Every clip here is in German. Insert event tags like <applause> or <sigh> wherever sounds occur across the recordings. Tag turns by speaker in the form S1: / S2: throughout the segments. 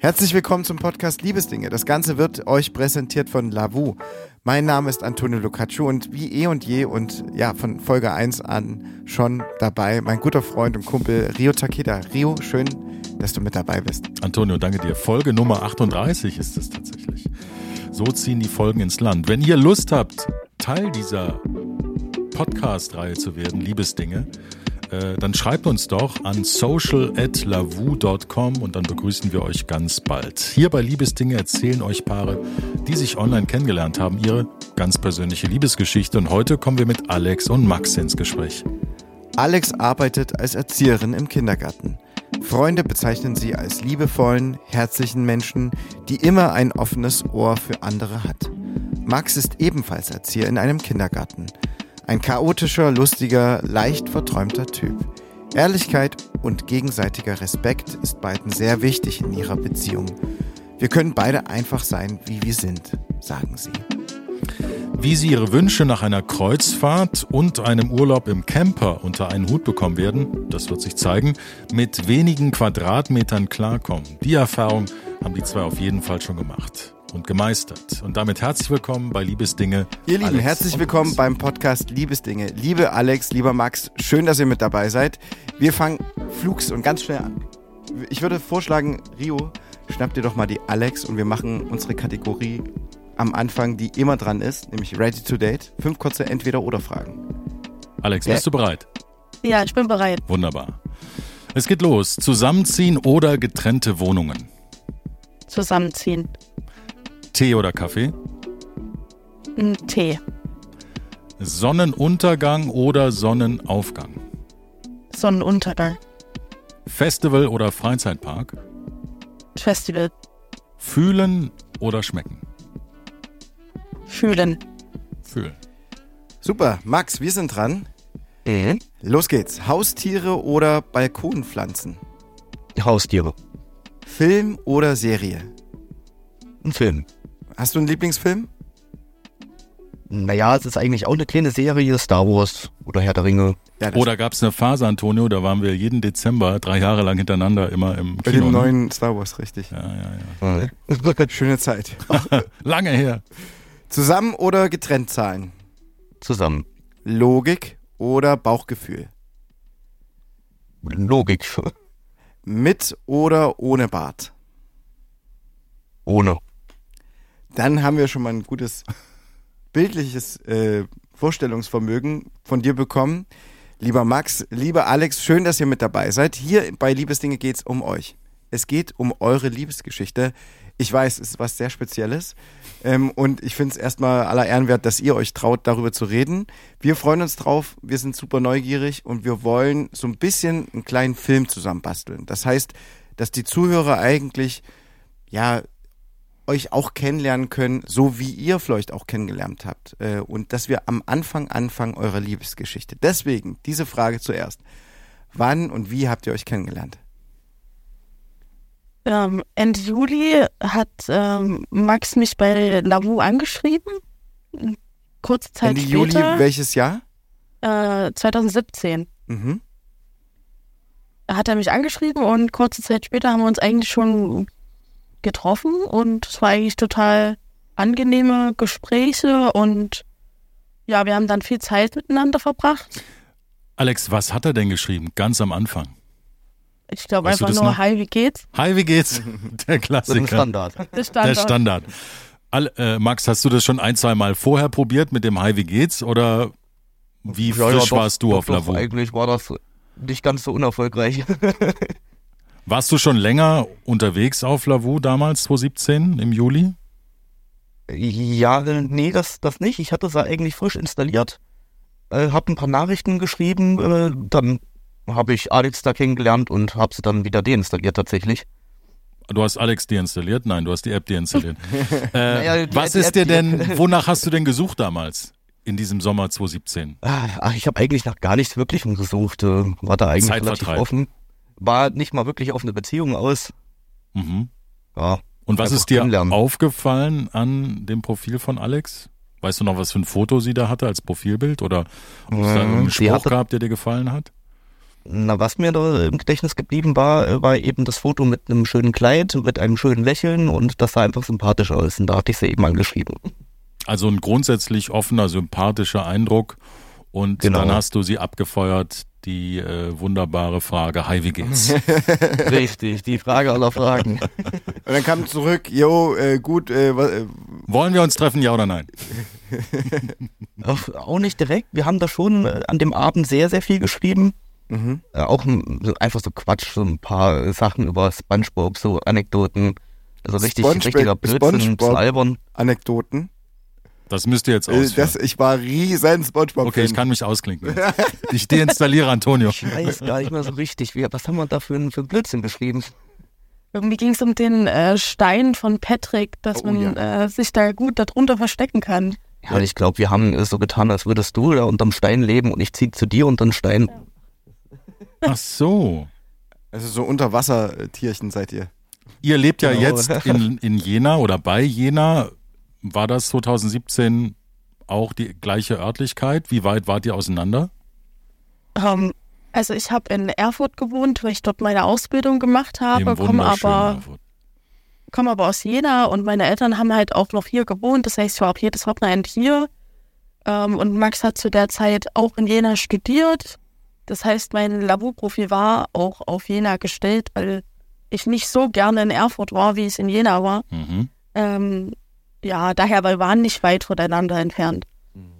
S1: Herzlich willkommen zum Podcast Liebesdinge. Das Ganze wird euch präsentiert von Lavu. Mein Name ist Antonio Lucaccio und wie eh und je und ja, von Folge 1 an schon dabei mein guter Freund und Kumpel Rio Takeda. Rio, schön, dass du mit dabei bist.
S2: Antonio, danke dir. Folge Nummer 38 ist es tatsächlich. So ziehen die Folgen ins Land. Wenn ihr Lust habt, Teil dieser Podcast-Reihe zu werden, Liebesdinge, äh, dann schreibt uns doch an social@lavu.com und dann begrüßen wir euch ganz bald. Hier bei Liebesdinge erzählen euch Paare, die sich online kennengelernt haben, ihre ganz persönliche Liebesgeschichte und heute kommen wir mit Alex und Max ins Gespräch.
S1: Alex arbeitet als Erzieherin im Kindergarten. Freunde bezeichnen sie als liebevollen, herzlichen Menschen, die immer ein offenes Ohr für andere hat. Max ist ebenfalls Erzieher in einem Kindergarten. Ein chaotischer, lustiger, leicht verträumter Typ. Ehrlichkeit und gegenseitiger Respekt ist beiden sehr wichtig in ihrer Beziehung. Wir können beide einfach sein, wie wir sind, sagen sie.
S2: Wie sie ihre Wünsche nach einer Kreuzfahrt und einem Urlaub im Camper unter einen Hut bekommen werden, das wird sich zeigen, mit wenigen Quadratmetern klarkommen. Die Erfahrung haben die zwei auf jeden Fall schon gemacht und gemeistert. Und damit herzlich willkommen bei Liebesdinge.
S1: Ihr Lieben, Alex herzlich willkommen beim Podcast Liebesdinge. Liebe Alex, lieber Max, schön, dass ihr mit dabei seid. Wir fangen flugs und ganz schnell an. Ich würde vorschlagen, Rio, schnapp dir doch mal die Alex und wir machen unsere Kategorie am Anfang, die immer dran ist, nämlich Ready to Date. Fünf kurze Entweder-Oder-Fragen.
S2: Alex, bist du bereit?
S3: Ja, ich bin bereit.
S2: Wunderbar. Es geht los. Zusammenziehen oder getrennte Wohnungen?
S3: Zusammenziehen.
S2: Tee oder Kaffee?
S3: Tee.
S2: Sonnenuntergang oder Sonnenaufgang?
S3: Sonnenuntergang.
S2: Festival oder Freizeitpark?
S3: Festival.
S2: Fühlen oder schmecken?
S3: Fühlen.
S2: Fühlen.
S1: Super, Max, wir sind dran.
S4: Mhm.
S1: Los geht's. Haustiere oder Balkonpflanzen?
S4: Haustiere.
S1: Film oder Serie?
S4: Ein Film.
S1: Hast du einen Lieblingsfilm?
S4: Naja, es ist eigentlich auch eine kleine Serie, Star Wars oder Herr der Ringe.
S1: Ja,
S2: Oder gab es eine Phase, Antonio, da waren wir jeden Dezember drei Jahre lang hintereinander immer im
S1: bei
S2: Kino.
S1: dem
S2: ne?
S1: neuen Star Wars, richtig.
S2: Ja, ja,
S4: Äh,
S1: Schöne Zeit.
S2: ja. <laughs> Lange her.
S1: Zusammen oder getrennt zahlen?
S4: Zusammen.
S1: Logik oder Bauchgefühl?
S4: Logik.
S1: Mit oder ohne Bart?
S4: Ohne.
S1: Dann haben wir schon mal ein gutes bildliches äh, Vorstellungsvermögen von dir bekommen. Lieber Max, lieber Alex, schön, dass ihr mit dabei seid. Hier bei Liebesdinge geht's um euch. Es geht um eure Liebesgeschichte. Ich weiß, es ist was sehr Spezielles. Ähm, und ich finde es erstmal aller Ehren wert, dass ihr euch traut, darüber zu reden. Wir freuen uns drauf, wir sind super neugierig und wir wollen so ein bisschen einen kleinen Film zusammenbasteln. Das heißt, dass die Zuhörer eigentlich, ja, euch auch kennenlernen können, so wie ihr vielleicht auch kennengelernt habt. Äh, und dass wir am Anfang anfangen eurer Liebesgeschichte. Deswegen diese Frage zuerst. Wann und wie habt ihr euch kennengelernt?
S3: Ähm, Ende Juli hat ähm, Max mich bei Lavu angeschrieben. Kurze Zeit
S1: Ende Juli,
S3: später.
S1: welches Jahr?
S3: äh, 2017
S1: Mhm.
S3: hat er mich angeschrieben und kurze Zeit später haben wir uns eigentlich schon getroffen und es war eigentlich total angenehme Gespräche und ja, wir haben dann viel Zeit miteinander verbracht.
S2: Alex, was hat er denn geschrieben? Ganz am Anfang.
S3: Ich glaube einfach nur,
S2: noch?
S3: hi, wie geht's?
S2: Hi, wie geht's? <laughs> Der Klassiker.
S4: Standard.
S3: Das
S2: Der
S3: stand dort.
S2: Standard. All, äh, Max, hast du das schon ein, zwei Mal vorher probiert mit dem Hi, wie geht's? Oder wie
S4: Ja, ja,
S2: frisch
S4: doch,
S2: warst du
S4: doch,
S2: auf Lavu?
S4: Eigentlich war das nicht ganz so unerfolgreich. <laughs>
S2: Warst du schon länger unterwegs auf Lavu damals, 2017, im Juli?
S4: ja, nee, das, das nicht. Ich hatte es ja eigentlich frisch installiert. Äh, hab ein paar Nachrichten geschrieben, äh, dann habe ich Alex da kennengelernt und habe sie dann wieder deinstalliert tatsächlich.
S2: Du hast Alex deinstalliert? Nein, du hast die App deinstalliert. <laughs> äh,
S4: Naja, die-
S2: was
S4: die
S2: ist
S4: App,
S2: dir denn, <laughs> wonach hast du denn gesucht damals? In diesem Sommer 2017?
S4: Ah, ich habe eigentlich nach gar nichts Wirklichem gesucht. Äh, war da eigentlich relativ offen. War nicht mal wirklich auf eine Beziehung aus.
S2: Mhm.
S4: Ja,
S2: Und was ist dir aufgefallen an dem Profil von Alex? Weißt du noch, was für ein Foto sie da hatte als Profilbild? Oder ob es da irgendeinen
S4: sie
S2: Spruch
S4: hatte-
S2: gab, der dir gefallen hat?
S4: Na, was mir da im Gedächtnis geblieben war, äh, war eben das Foto mit einem schönen Kleid, mit einem schönen Lächeln und das sah einfach sympathisch aus. Und da hatte ich sie eben angeschrieben.
S2: Also ein grundsätzlich offener, sympathischer Eindruck. Und
S4: Genau.
S2: dann hast du sie abgefeuert, die äh, wunderbare Frage, hi, wie geht's?
S4: Richtig, die Frage aller Fragen. <laughs>
S1: Und dann kam zurück, jo, äh, gut, äh, äh,
S2: Wollen wir uns treffen, ja oder nein? <laughs>
S4: Auch auch nicht direkt. Wir haben da schon äh, an dem Abend sehr, sehr viel geschrieben.
S1: mhm.
S4: Äh, auch einfach so Quatsch, so ein paar Sachen über Spongebob, so Anekdoten. Also richtig,
S1: Spongebob-
S4: richtiger Blödsinn,
S1: Spongebob.
S4: so albern.
S1: Anekdoten.
S2: Das müsst ihr jetzt
S1: Äh,
S2: ausführen.
S1: das, ich war riesen Spongebob.
S2: Okay, ich kann mich ausklinken. jetzt. Ich deinstalliere Antonio.
S4: Ich weiß gar nicht mehr so richtig. Wie, was haben wir da für, einen- Blödsinn geschrieben?
S3: Irgendwie ging es um den äh, Stein von Patrick, dass
S1: Oh,
S3: man äh, sich da gut darunter verstecken kann.
S4: Ja, und ich glaube, wir haben so getan, als würdest du da unterm Stein leben und ich zieh zu dir unter den Stein.
S2: Ach so.
S1: Also so Unterwassertierchen seid ihr.
S2: Ihr lebt ja
S4: Genau.
S2: jetzt in, in Jena oder bei Jena. War das 2017 auch die gleiche Örtlichkeit? Wie weit wart ihr auseinander?
S3: Ähm, also ich habe in Erfurt gewohnt, weil ich dort meine Ausbildung gemacht habe, komme aber, komme aber aus Jena und meine Eltern haben halt auch noch hier gewohnt. Das heißt, ich war auch jedes Wochenende hier. Ähm, und Max hat zu der Zeit auch in Jena studiert. Das heißt, mein Laborprofil war auch auf Jena gestellt, weil ich nicht so gerne in Erfurt war, wie es in Jena war.
S2: Mhm.
S3: Ähm, ja, daher, wir waren nicht weit voneinander entfernt.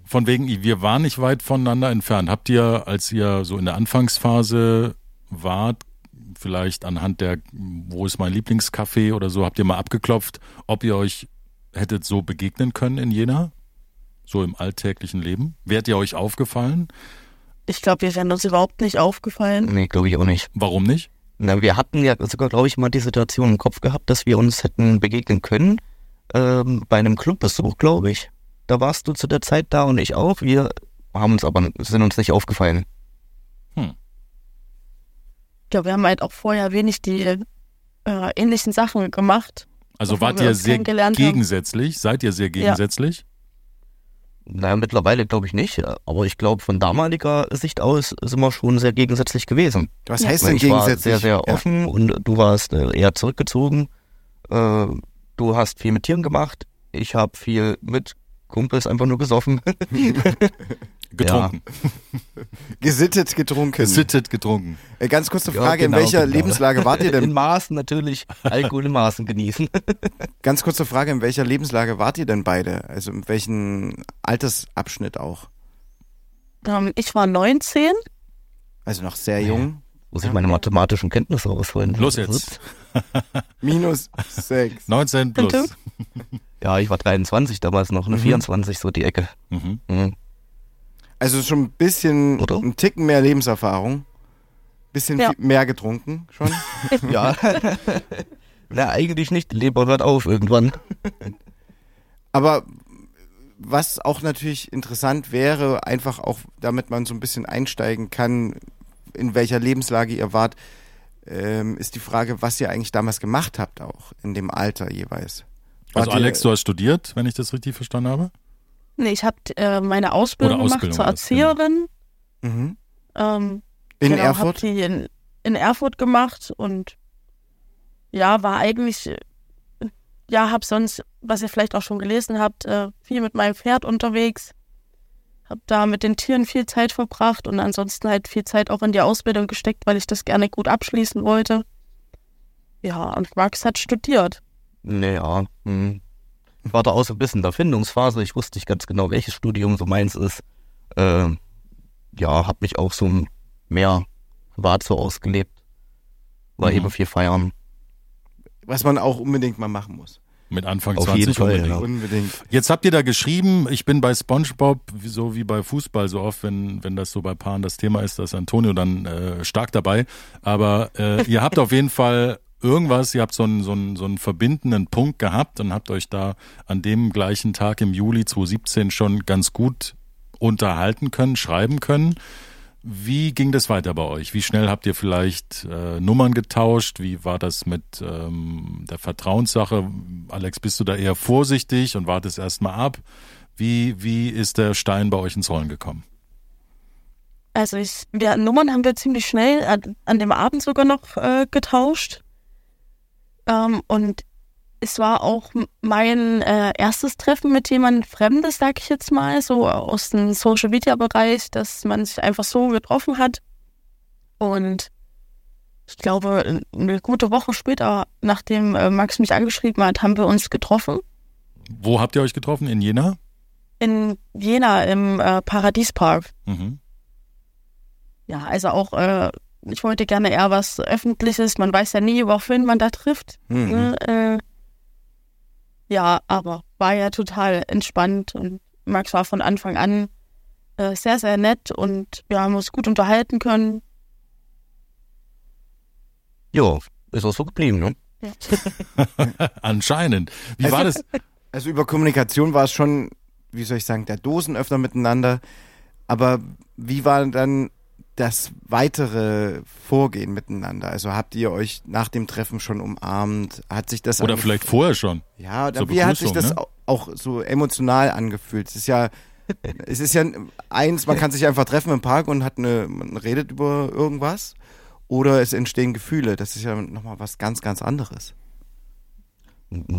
S2: Von wegen, wir waren nicht weit voneinander entfernt. Habt ihr, als ihr so in der Anfangsphase wart, vielleicht anhand der, wo ist mein Lieblingscafé oder so, habt ihr mal abgeklopft, ob ihr euch hättet so begegnen können in Jena? So im alltäglichen Leben? Wärt ihr euch aufgefallen?
S3: Ich glaube, wir wären uns überhaupt nicht aufgefallen.
S4: Nee, glaube ich auch nicht.
S2: Warum nicht?
S4: Na, wir hatten ja sogar, glaube ich, mal die Situation im Kopf gehabt, dass wir uns hätten begegnen können. Ähm, bei einem Clubbesuch, glaube ich. Da warst du zu der Zeit da und ich auch. Wir haben uns aber, sind uns nicht aufgefallen.
S3: Ich glaube, wir haben halt auch vorher wenig die äh, ähnlichen Sachen gemacht.
S2: Also wart ihr sehr
S3: kennengelernt haben.
S2: gegensätzlich? Seid ihr sehr gegensätzlich?
S4: Naja, mittlerweile glaube ich nicht. Aber ich glaube, von damaliger Sicht aus sind wir schon sehr gegensätzlich gewesen.
S1: Was
S3: Ja.
S1: heißt
S4: Weil
S1: denn
S4: ich war
S1: gegensätzlich?
S4: sehr, sehr
S1: Ja.
S4: offen und du warst äh, eher zurückgezogen. Äh, du hast viel mit Tieren gemacht. Ich habe viel mit Kumpels einfach nur gesoffen. <laughs>
S2: Getrunken.
S1: Gesittet getrunken.
S2: Gesittet getrunken.
S1: Äh, ganz kurze
S4: Ja,
S1: Frage,
S4: genau,
S1: in welcher
S4: genau.
S1: Lebenslage wart ihr <laughs>
S4: In
S1: denn?
S4: Maßen natürlich. Alkohol in Maßen genießen. <laughs>
S1: Ganz kurze Frage, in welcher Lebenslage wart ihr denn beide? Also in welchem Altersabschnitt auch?
S3: Ähm, ich war 19.
S1: Also noch sehr jung.
S4: Muss ich meine mathematischen Kenntnisse ausholen?
S2: Los jetzt. <laughs>
S1: Minus sechs.
S2: 19 plus.
S3: Bitte? <laughs>
S4: Ja, ich war 23 damals noch, ne?
S1: Mhm.
S4: 24 so die Ecke.
S2: Mhm.
S4: Mhm.
S1: Also schon ein bisschen,
S4: Oder?
S1: ein Ticken mehr Lebenserfahrung. Bisschen
S3: Ja.
S1: mehr getrunken schon. <laughs>
S4: Ja. Na, eigentlich nicht. Die Leber hört auf irgendwann.
S1: Aber was auch natürlich interessant wäre, einfach auch, damit man so ein bisschen einsteigen kann, in welcher Lebenslage ihr wart, ähm, ist die Frage, was ihr eigentlich damals gemacht habt, auch in dem Alter jeweils.
S2: Also
S1: Wart ihr-
S2: Alex, du hast studiert, wenn ich das richtig verstanden habe?
S3: Nee, ich habe äh, meine Ausbildung
S2: Oder
S3: gemacht
S2: Ausbildung
S3: zur
S2: erst, genau.
S3: Erzieherin.
S1: Mhm.
S3: Ähm,
S1: In
S3: genau,
S1: Erfurt?
S3: Hab die in, in Erfurt gemacht und ja, war eigentlich, äh, ja, hab sonst, was ihr vielleicht auch schon gelesen habt, äh, viel mit meinem Pferd unterwegs. Hab da mit den Tieren viel Zeit verbracht und ansonsten halt viel Zeit auch in die Ausbildung gesteckt, weil ich das gerne gut abschließen wollte. Ja, und Max hat studiert.
S4: Naja, hm. ich war da auch so ein bisschen in der Findungsphase. Ich wusste nicht ganz genau, welches Studium so meins ist. Ähm, ja, hab mich auch so mehr privat so ausgelebt. War
S2: Mhm.
S4: eben viel feiern.
S1: Was man auch unbedingt mal machen muss.
S2: Mit Anfang
S4: Auf
S2: 20
S4: jeden Fall,
S2: unbedingt.
S4: ja.
S1: Unbedingt.
S2: Jetzt habt ihr da geschrieben, ich bin bei SpongeBob, so wie bei Fußball, so oft, wenn, wenn das so bei Paaren das Thema ist, da ist Antonio dann äh, stark dabei. Aber äh, ihr habt auf jeden Fall irgendwas, ihr habt so einen, so, einen, so einen verbindenden Punkt gehabt und habt euch da an dem gleichen Tag im Juli 2017 schon ganz gut unterhalten können, schreiben können. Wie ging das weiter bei euch? Wie schnell habt ihr vielleicht äh, Nummern getauscht? Wie war das mit ähm, der Vertrauenssache? Alex, bist du da eher vorsichtig und wartest erstmal ab? Wie, wie ist der Stein bei euch ins Rollen gekommen?
S3: Also ich, wir, Nummern haben wir ziemlich schnell an, an dem Abend sogar noch äh, getauscht. Ähm, und es war auch mein äh, erstes Treffen mit jemandem Fremdes, sag ich jetzt mal, so aus dem Social Media Bereich, dass man sich einfach so getroffen hat. Und ich glaube, eine gute Woche später, nachdem äh, Max mich angeschrieben hat, haben wir uns getroffen.
S2: Wo habt ihr euch getroffen? In Jena?
S3: In Jena im äh, Paradiespark.
S2: Mhm.
S3: Ja, also auch, äh, ich wollte gerne eher was Öffentliches. Man weiß ja nie, wohin man da trifft.
S1: Mhm.
S3: Ne? Ja, aber war ja total entspannt und Max war von Anfang an äh, sehr, sehr nett und wir haben uns gut unterhalten können.
S4: Ja, ist auch so geblieben, ne? <laughs>
S2: Anscheinend. Wie
S1: Also-
S2: war das?
S1: Also über Kommunikation war es schon, wie soll ich sagen, der Dosenöffner miteinander. Aber wie war dann das weitere Vorgehen miteinander? Also habt ihr euch nach dem Treffen schon umarmt? Hat sich das
S2: Oder vielleicht vorher schon?
S1: Ja, oder wie hat sich das
S2: ne?
S1: au- auch so emotional angefühlt? Es ist ja, <laughs> es ist ja eins, man kann sich einfach treffen im Park und hat eine, man redet über irgendwas. Oder es entstehen Gefühle. Das ist ja nochmal was ganz, ganz anderes.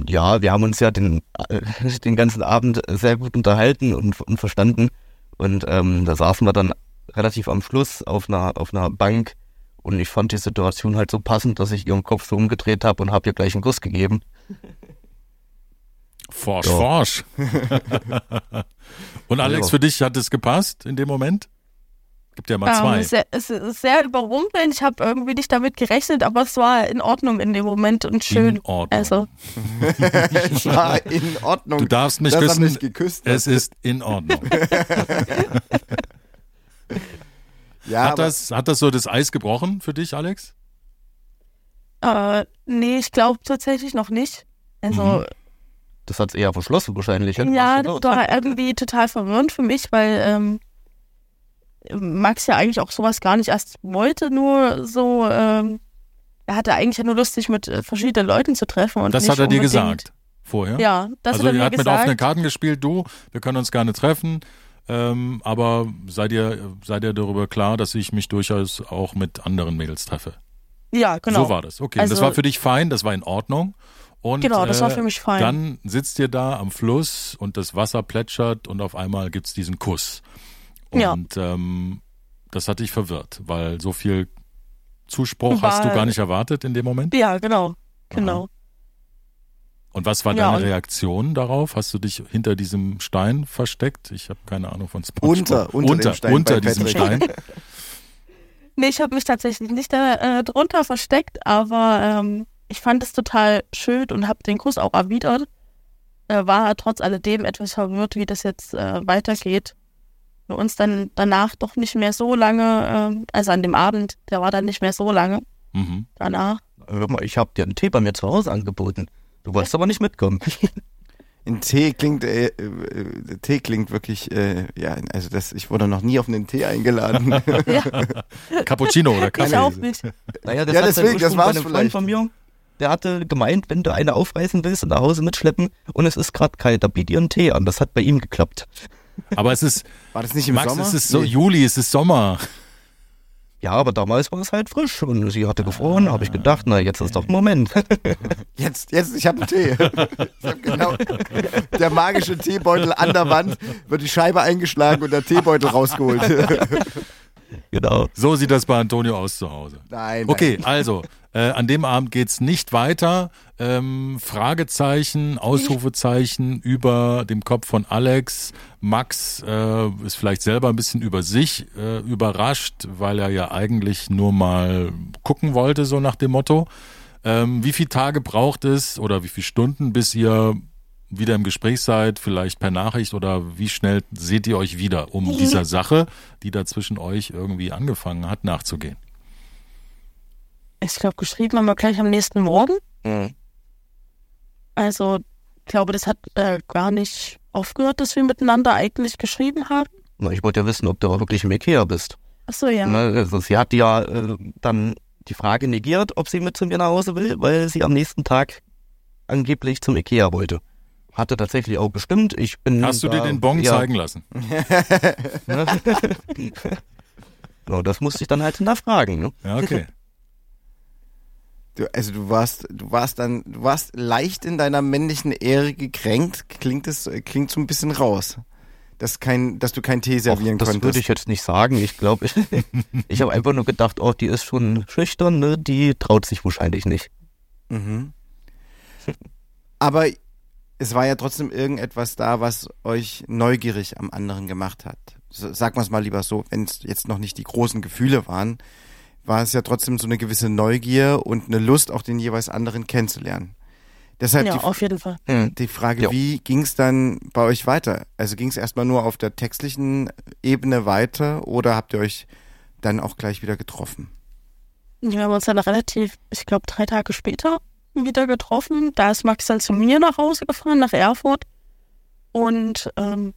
S4: Ja, wir haben uns ja den, äh, den ganzen Abend sehr gut unterhalten und, und verstanden. Und ähm, da saßen wir dann relativ am Schluss auf einer, auf einer Bank. Und ich fand die Situation halt so passend, dass ich ihren Kopf so umgedreht habe und habe ihr gleich einen Kuss gegeben. <laughs>
S2: Forsch,
S4: Ja.
S2: forsch. <laughs> Und Alex,
S4: Ja.
S2: für dich hat es gepasst in dem Moment? Gibt ja mal zwei.
S3: Ähm, sehr, es ist sehr überrumpelnd. Ich habe irgendwie nicht damit gerechnet, aber es war in Ordnung in dem Moment und schön.
S2: In Ordnung.
S3: Also, <laughs>
S1: es war in Ordnung.
S2: Du darfst mich küssen.
S1: mich geküsst.
S2: Es ist in Ordnung.
S1: Ja,
S2: Hat das, hat das so das Eis gebrochen für dich, Alex?
S3: äh, nee, ich glaube tatsächlich noch nicht. Also,
S2: Mhm.
S4: Das hat's eher verschlossen wahrscheinlich.
S3: ja, das
S4: ist
S3: war irgendwie total verwirrend für mich, weil ähm, Max ja eigentlich auch sowas gar nicht erst wollte, nur so, ähm, er hatte eigentlich ja nur Lust, sich mit äh, verschiedenen Leuten zu treffen. Und
S2: Das
S3: nicht
S2: hat er dir gesagt vorher?
S3: Ja, das
S2: also
S3: hat er mir
S2: habt mit offenen Karten gespielt, du, wir können uns gerne treffen, ähm, aber seid ihr, seid ihr darüber klar, dass ich mich durchaus auch mit anderen Mädels treffe?
S3: ja, genau.
S2: So war das. Okay, und das
S3: Also-
S2: war für dich fein, das war in Ordnung. Und,
S3: Genau, das war
S2: äh,
S3: für mich fein.
S2: Dann sitzt ihr da am Fluss und das Wasser plätschert und auf einmal gibt's diesen Kuss.
S3: Ja.
S2: Und ähm, das hat dich verwirrt, weil so viel Zuspruch
S3: War-
S2: hast du gar nicht erwartet in dem Moment.
S3: Ja, genau. Genau.
S2: Und was war
S3: Ja,
S2: deine Reaktion darauf? Hast du dich hinter diesem Stein versteckt? Ich habe keine Ahnung von SpongeBob.
S1: Unter- unter dem
S2: unter,
S1: Stein
S2: unter diesem
S1: Patrick.
S2: Stein. <laughs>
S3: Nee, ich habe mich tatsächlich nicht da, äh, drunter versteckt, aber ähm, ich fand es total schön und habe den Kuss auch erwidert. Äh, war trotz alledem etwas verwirrt, wie das jetzt äh, weitergeht. Wir uns dann danach doch nicht mehr so lange, ähm, also an dem Abend, der war dann nicht mehr so lange
S2: Mhm.
S3: danach.
S4: Hör mal, ich habe dir einen Tee bei mir zu Hause angeboten. Du wolltest aber nicht mitkommen. <laughs>
S1: Ein Tee klingt, äh, äh, Tee klingt wirklich, äh, ja, also das, ich wurde noch nie auf einen Tee eingeladen. <laughs>
S3: Ja,
S2: Cappuccino oder
S3: ich
S2: Kaffee?
S3: auch nicht.
S4: Naja, das
S1: Ja, deswegen, das war's
S4: bei
S1: vielleicht.
S4: Freund von mir. Der hatte gemeint, wenn du eine aufreißen willst und nach Hause mitschleppen und es ist gerade kalt, da biet ihr einen Tee an. Das hat bei ihm geklappt.
S2: Aber es ist,
S1: War das nicht im
S2: Max,
S1: Sommer?
S2: es ist so
S1: Nee.
S2: Juli, es ist Sommer.
S4: Ja, aber damals war es halt frisch und sie hatte gefroren, habe ich gedacht, na jetzt ist doch ein Moment. <laughs>
S1: Jetzt, jetzt, ich habe einen Tee. Ich hab genau, der magische Teebeutel an der Wand, wird die Scheibe eingeschlagen und der Teebeutel rausgeholt. <laughs> <laughs>
S4: genau.
S2: So sieht das bei Antonio aus zu Hause.
S1: Nein,
S2: Okay, <laughs> also, äh, an dem Abend geht's nicht weiter. Ähm, Fragezeichen, Ausrufezeichen über dem Kopf von Alex. Max äh, ist vielleicht selber ein bisschen über sich äh, überrascht, weil er ja eigentlich nur mal gucken wollte, so nach dem Motto. Ähm, wie viele Tage braucht es oder wie viele Stunden, bis ihr wieder im Gespräch seid, vielleicht per Nachricht oder wie schnell seht ihr euch wieder, um dieser Sache, die da zwischen euch irgendwie angefangen hat, nachzugehen?
S3: Ich glaube, geschrieben haben wir gleich am nächsten Morgen.
S4: Mhm.
S3: Also, ich glaube, das hat äh, gar nicht aufgehört, dass wir miteinander eigentlich geschrieben haben.
S4: Na, ich wollte ja wissen, ob du auch wirklich im Ikea bist.
S3: Achso, ja.
S4: Ne, also sie hat ja äh, dann die Frage negiert, ob sie mit zu mir nach Hause will, weil sie am nächsten Tag angeblich zum Ikea wollte. Hatte tatsächlich auch bestimmt. Ich bin
S2: Hast du
S4: da,
S2: dir den Bon
S4: ja,
S2: zeigen lassen? <laughs>
S4: Ja, das musste ich dann halt hinterfragen. Ne?
S2: Ja, okay. <laughs>
S1: Du, also du warst, du warst dann, du warst leicht in deiner männlichen Ehre gekränkt. Klingt es, klingt so ein bisschen raus. Dass kein, dass du kein Tee servieren
S4: Och, das
S1: konntest.
S4: würde ich jetzt nicht sagen. Ich glaube, ich, <laughs> ich habe einfach nur gedacht, oh, die ist schon schüchtern, ne? die traut sich wahrscheinlich nicht.
S1: Mhm. Aber es war ja trotzdem irgendetwas da, was euch neugierig am anderen gemacht hat. Sagen wir es mal lieber so, wenn es jetzt noch nicht die großen Gefühle waren, war es ja trotzdem so eine gewisse Neugier und eine Lust, auch den jeweils anderen kennenzulernen. Deshalb
S3: Ja,
S1: die,
S3: auf jeden Fall.
S4: Hm.
S1: die Frage,
S4: Ja.
S1: wie ging es dann bei euch weiter? Also ging es erstmal nur auf der textlichen Ebene weiter oder habt ihr euch dann auch gleich wieder getroffen?
S3: Wir haben uns dann relativ, ich glaube, drei Tage später wieder getroffen. Da ist Max dann zu mir nach Hause gefahren, nach Erfurt. Und ähm,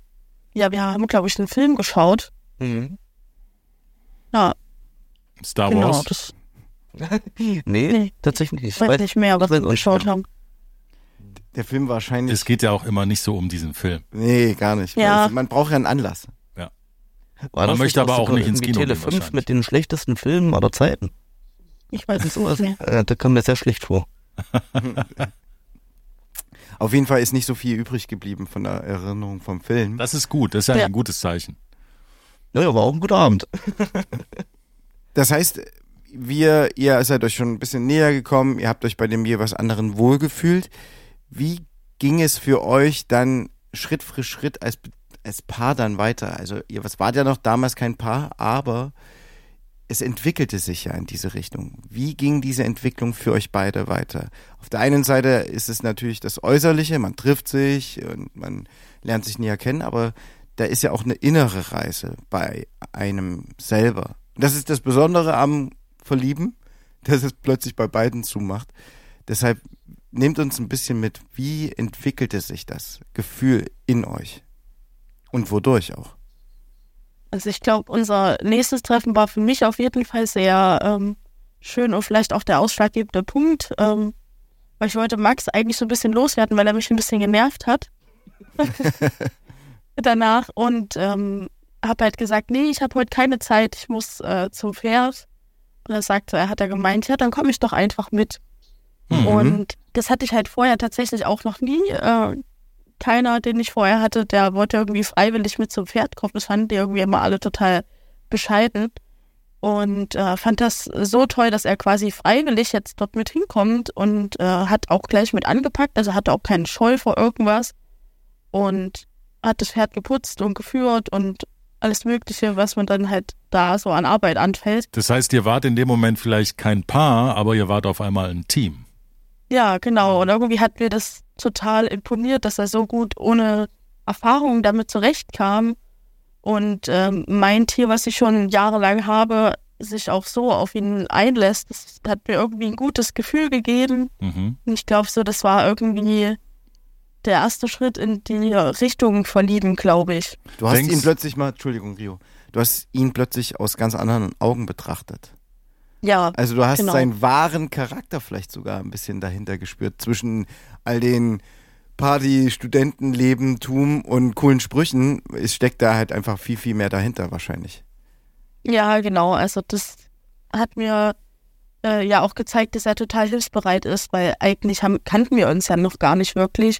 S3: ja, wir haben, glaube ich, einen Film geschaut.
S4: Mhm.
S3: Ja,
S2: Star
S3: genau.
S2: Wars.
S3: Das <laughs>
S4: Nee,
S3: Nee.
S4: tatsächlich nicht.
S3: ich weiß nicht mehr, was wir geschaut haben.
S1: Der Film wahrscheinlich.
S2: Es geht ja auch immer nicht so um diesen Film.
S1: nee, gar nicht.
S3: Ja.
S1: Man braucht ja einen Anlass.
S4: War
S2: Man möchte aber auch nicht ins Kino
S4: Tele
S2: gehen
S4: 5
S2: wahrscheinlich.
S4: mit den schlechtesten Filmen aller Zeiten.
S3: Ich weiß es nicht.
S4: Äh, da kam mir sehr schlecht vor. <laughs>
S1: Auf jeden Fall ist nicht so viel übrig geblieben von der Erinnerung vom Film.
S2: Das ist gut, das ist ja,
S3: Ja.
S2: ein gutes Zeichen.
S4: Naja, war auch ein guter Abend. <laughs>
S1: Das heißt, wir, ihr seid euch schon ein bisschen näher gekommen, ihr habt euch bei dem jeweils anderen wohlgefühlt. Wie ging es für euch dann Schritt für Schritt als, als Paar dann weiter? Also ihr was wart ja noch damals kein Paar, aber es entwickelte sich ja in diese Richtung. Wie ging diese Entwicklung für euch beide weiter? Auf der einen Seite ist es natürlich das Äußerliche, man trifft sich und man lernt sich näher kennen, aber da ist ja auch eine innere Reise bei einem selber. Das ist das Besondere am Verlieben, <laughs> dass es plötzlich bei beiden zumacht. Deshalb nehmt uns ein bisschen mit, wie entwickelte sich das Gefühl in euch? Und wodurch auch?
S3: Also ich glaube, unser nächstes Treffen war für mich auf jeden Fall sehr ähm, schön und vielleicht auch der ausschlaggebende Punkt, ähm, weil ich wollte Max eigentlich so ein bisschen loswerden, weil er mich ein bisschen genervt hat <laughs> danach und ähm, habe halt gesagt, nee, ich habe heute keine Zeit, ich muss äh, zum Pferd. Und er sagte, er hat er gemeint, ja, dann komme ich doch einfach mit.
S2: Mhm.
S3: Und das hatte ich halt vorher tatsächlich auch noch nie. Äh, keiner, den ich vorher hatte, der wollte irgendwie freiwillig mit zum Pferd kommen. Das fanden die irgendwie immer alle total bescheiden. Und äh, fand das so toll, dass er quasi freiwillig jetzt dort mit hinkommt und äh, hat auch gleich mit angepackt. Also hatte auch keinen Scheu vor irgendwas. Und hat das Pferd geputzt und geführt und alles Mögliche, was man dann halt da so an Arbeit anfällt.
S2: Das heißt, ihr wart in dem Moment vielleicht kein Paar, aber ihr wart auf einmal ein Team.
S3: Ja, genau. Und irgendwie hat mir das total imponiert, dass er so gut ohne Erfahrung damit zurechtkam und ähm, mein Tier, was ich schon jahrelang habe, sich auch so auf ihn einlässt. Das hat mir irgendwie ein gutes Gefühl gegeben.
S2: Mhm.
S3: Und ich glaube so, das war irgendwie der erste Schritt in die Richtung verlieben, glaube ich.
S1: Du hast
S2: Denkst-
S1: ihn plötzlich mal, Entschuldigung, Rio, du hast ihn plötzlich aus ganz anderen Augen betrachtet.
S3: Ja,
S1: Also du hast
S3: Genau.
S1: seinen wahren Charakter vielleicht sogar ein bisschen dahinter gespürt, zwischen all den Party, Studentenlebentum und coolen Sprüchen. Es steckt da halt einfach viel, viel mehr dahinter wahrscheinlich.
S3: Ja, genau. Also das hat mir äh, ja auch gezeigt, dass er total hilfsbereit ist, weil eigentlich haben, kannten wir uns ja noch gar nicht wirklich.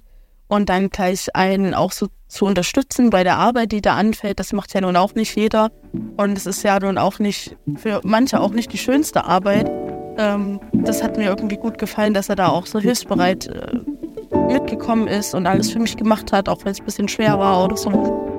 S3: Und dann gleich einen auch so zu unterstützen bei der Arbeit, die da anfällt, das macht ja nun auch nicht jeder. Und es ist ja nun auch nicht, für manche auch nicht die schönste Arbeit. Ähm, das hat mir irgendwie gut gefallen, dass er da auch so hilfsbereit äh, mitgekommen ist und alles für mich gemacht hat, auch wenn es ein bisschen schwer war oder so.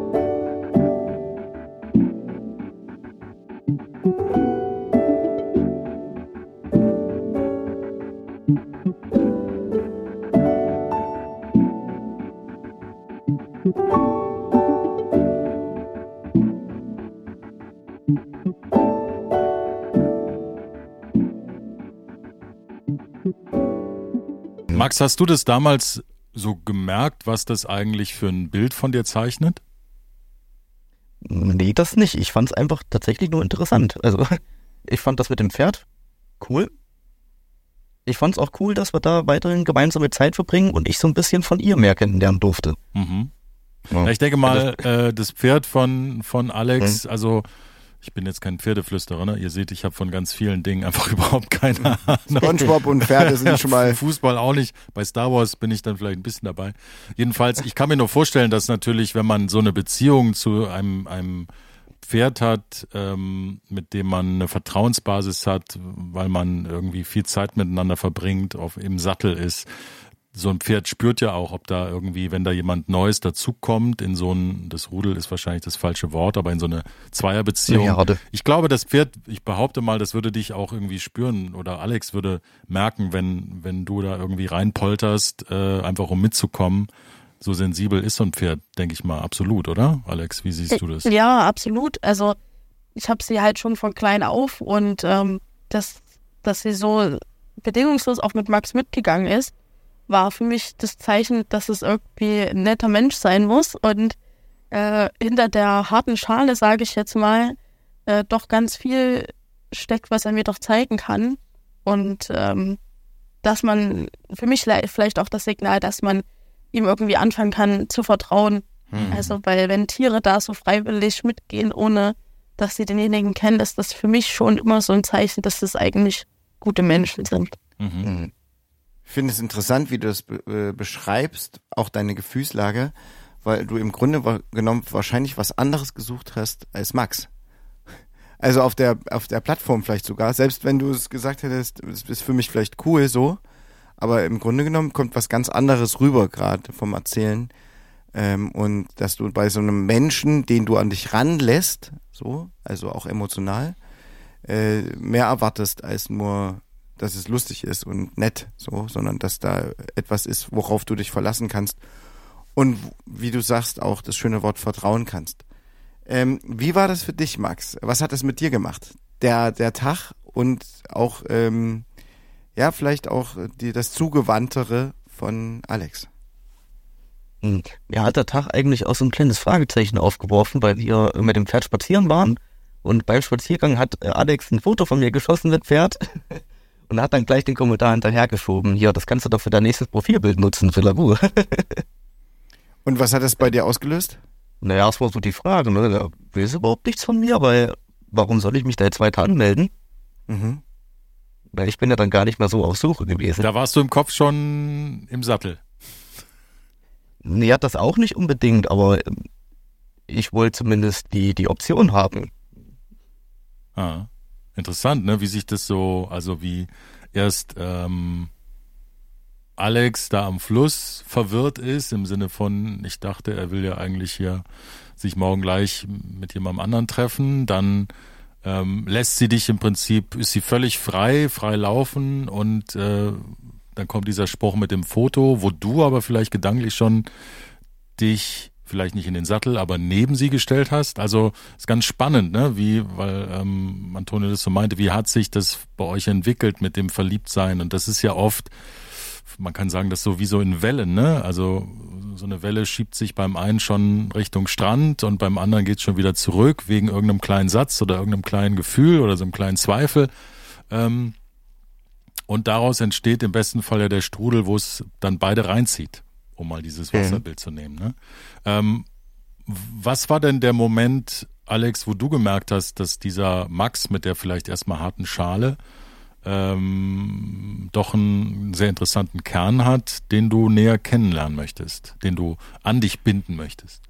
S2: Max, hast du das damals so gemerkt, was das eigentlich für ein Bild von dir zeichnet?
S4: Nee, das nicht. Ich fand es einfach tatsächlich nur interessant. Also, <laughs> ich fand das mit dem Pferd cool. Ich fand es auch cool, dass wir da weiterhin gemeinsame Zeit verbringen und ich so ein bisschen von ihr mehr kennenlernen durfte.
S2: Mhm.
S4: Ja.
S2: Ich denke mal, äh, das Pferd von, von Alex, also Ich bin jetzt kein Pferdeflüsterer, ne? Ihr seht, ich habe von ganz vielen Dingen einfach <laughs> überhaupt keine Ahnung.
S1: SpongeBob und Pferde sind <laughs> schon mal.
S2: Fußball auch nicht. Bei Star Wars bin ich dann vielleicht ein bisschen dabei. Jedenfalls, ich kann mir nur vorstellen, dass natürlich, wenn man so eine Beziehung zu einem, einem Pferd hat, ähm, mit dem man eine Vertrauensbasis hat, weil man irgendwie viel Zeit miteinander verbringt, auf im Sattel ist, so ein Pferd spürt ja auch, ob da irgendwie, wenn da jemand Neues dazukommt, in so ein, das Rudel ist wahrscheinlich das falsche Wort, aber in so eine Zweierbeziehung.
S4: Ja, warte.
S2: ich glaube, das Pferd, ich behaupte mal, das würde dich auch irgendwie spüren oder Alex würde merken, wenn, wenn du da irgendwie reinpolterst, äh, einfach um mitzukommen. So sensibel ist so ein Pferd, denke ich mal, absolut, oder? Alex, wie siehst du das?
S3: Ja, absolut. Also ich habe sie halt schon von klein auf und ähm, dass, dass sie so bedingungslos auch mit Max mitgegangen ist, war für mich das Zeichen, dass es irgendwie ein netter Mensch sein muss und äh, hinter der harten Schale, sage ich jetzt mal, äh, doch ganz viel steckt, was er mir doch zeigen kann. Und ähm, dass man, für mich vielleicht auch das Signal, dass man ihm irgendwie anfangen kann zu vertrauen.
S2: Hm.
S3: Also, weil wenn Tiere da so freiwillig mitgehen, ohne dass sie denjenigen kennen, ist das für mich schon immer so ein Zeichen, dass das eigentlich gute Menschen sind.
S2: Mhm.
S1: Ich finde es interessant, wie du das äh, beschreibst, auch deine Gefühlslage, weil du im Grunde genommen wahrscheinlich was anderes gesucht hast als Max. Also auf der, auf der Plattform vielleicht sogar, selbst wenn du es gesagt hättest, es ist für mich vielleicht cool so, aber im Grunde genommen kommt was ganz anderes rüber gerade vom Erzählen. Ähm, und dass du bei so einem Menschen, den du an dich ranlässt, so, also auch emotional, äh, mehr erwartest als nur, dass es lustig ist und nett, so, sondern dass da etwas ist, worauf du dich verlassen kannst. Und wie du sagst, auch das schöne Wort vertrauen kannst. Ähm, wie war das für dich, Max? Was hat es mit dir gemacht? Der, der Tag und auch, ähm, ja, vielleicht auch die, das Zugewandtere von Alex.
S4: Hm. Mir hat der Tag eigentlich auch so ein kleines Fragezeichen aufgeworfen, weil wir mit dem Pferd spazieren waren. Und beim Spaziergang hat Alex ein Foto von mir geschossen mit Pferd und hat dann gleich den Kommentar hinterhergeschoben. Hier, das kannst du doch für dein nächstes Profilbild nutzen, für Labour. <laughs>
S1: Und was hat das bei dir ausgelöst?
S4: naja, das war so die Frage, ne? Da weiß überhaupt nichts von mir, weil warum soll ich mich da jetzt weiter anmelden?
S1: Mhm.
S4: Weil ich bin ja dann gar nicht mehr so auf Suche gewesen.
S2: Da warst du im Kopf schon im Sattel.
S4: Nee, hat das auch nicht unbedingt, aber ähm, ich wollte zumindest die, die Option haben.
S2: Ah, interessant, ne? Wie sich das so, also wie erst ähm, Alex da am Fluss verwirrt ist, im Sinne von, ich dachte, er will ja eigentlich hier sich morgen gleich mit jemandem anderen treffen, dann ähm, lässt sie dich im Prinzip, ist sie völlig frei, frei laufen und äh, dann kommt dieser Spruch mit dem Foto, wo du aber vielleicht gedanklich schon dich vielleicht nicht in den Sattel, aber neben sie gestellt hast. Also ist ganz spannend, ne? Wie, weil ähm, Antonio das so meinte, wie hat sich das bei euch entwickelt mit dem Verliebtsein? Und das ist ja oft, man kann sagen, das so wie so in Wellen, ne? Also so eine Welle schiebt sich beim einen schon Richtung Strand und beim anderen geht schon wieder zurück wegen irgendeinem kleinen Satz oder irgendeinem kleinen Gefühl oder so einem kleinen Zweifel. Ähm, und daraus entsteht im besten Fall ja der Strudel, wo es dann beide reinzieht, um mal dieses
S4: Mhm.
S2: Wasserbild zu nehmen. Ne? Ähm, was war denn der Moment, Alex, wo du gemerkt hast, dass dieser Max mit der vielleicht erstmal harten Schale ähm, doch einen sehr interessanten Kern hat, den du näher kennenlernen möchtest, den du an dich binden möchtest?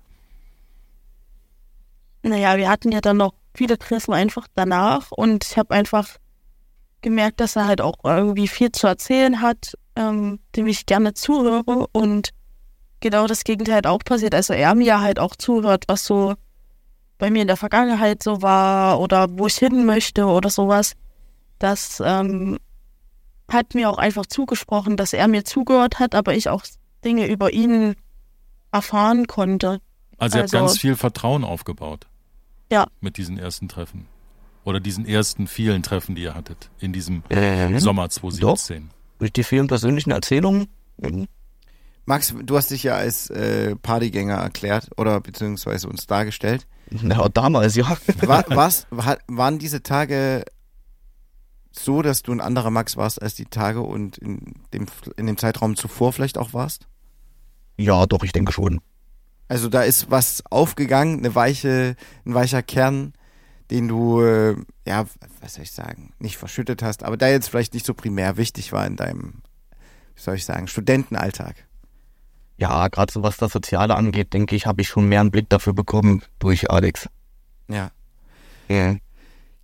S3: Naja, wir hatten ja dann noch viele Treffen einfach danach und ich habe einfach gemerkt, dass er halt auch irgendwie viel zu erzählen hat, ähm, dem ich gerne zuhöre und genau das Gegenteil halt auch passiert. Also er mir halt auch zuhört, was so bei mir in der Vergangenheit so war oder wo ich hin möchte oder sowas. Das ähm, hat mir auch einfach zugesprochen, dass er mir zugehört hat, aber ich auch Dinge über ihn erfahren konnte.
S2: Also ihr habt
S3: Also-
S2: ganz viel Vertrauen aufgebaut.
S3: Ja.
S2: Mit diesen ersten Treffen. Oder diesen ersten vielen Treffen, die ihr hattet in diesem
S4: Ähm,
S2: Sommer 2017.
S4: Durch die vielen persönlichen Erzählungen. ähm,
S1: Max, du hast dich ja als äh, Partygänger erklärt oder beziehungsweise uns dargestellt.
S4: Na, damals, ja. <laughs>
S1: War, war's, war, waren diese Tage so, dass du ein anderer Max warst als die Tage und in dem, in dem Zeitraum zuvor vielleicht auch warst?
S4: Ja, doch, ich denke schon.
S1: Also da ist was aufgegangen, eine weiche, ein weicher Kern, den du, äh, ja, was soll ich sagen, nicht verschüttet hast, aber der jetzt vielleicht nicht so primär wichtig war in deinem, wie soll ich sagen, Studentenalltag?
S4: Ja, gerade so was das Soziale angeht, denke ich, habe ich schon mehr einen Blick dafür bekommen durch Alex.
S1: Ja.
S4: Ja.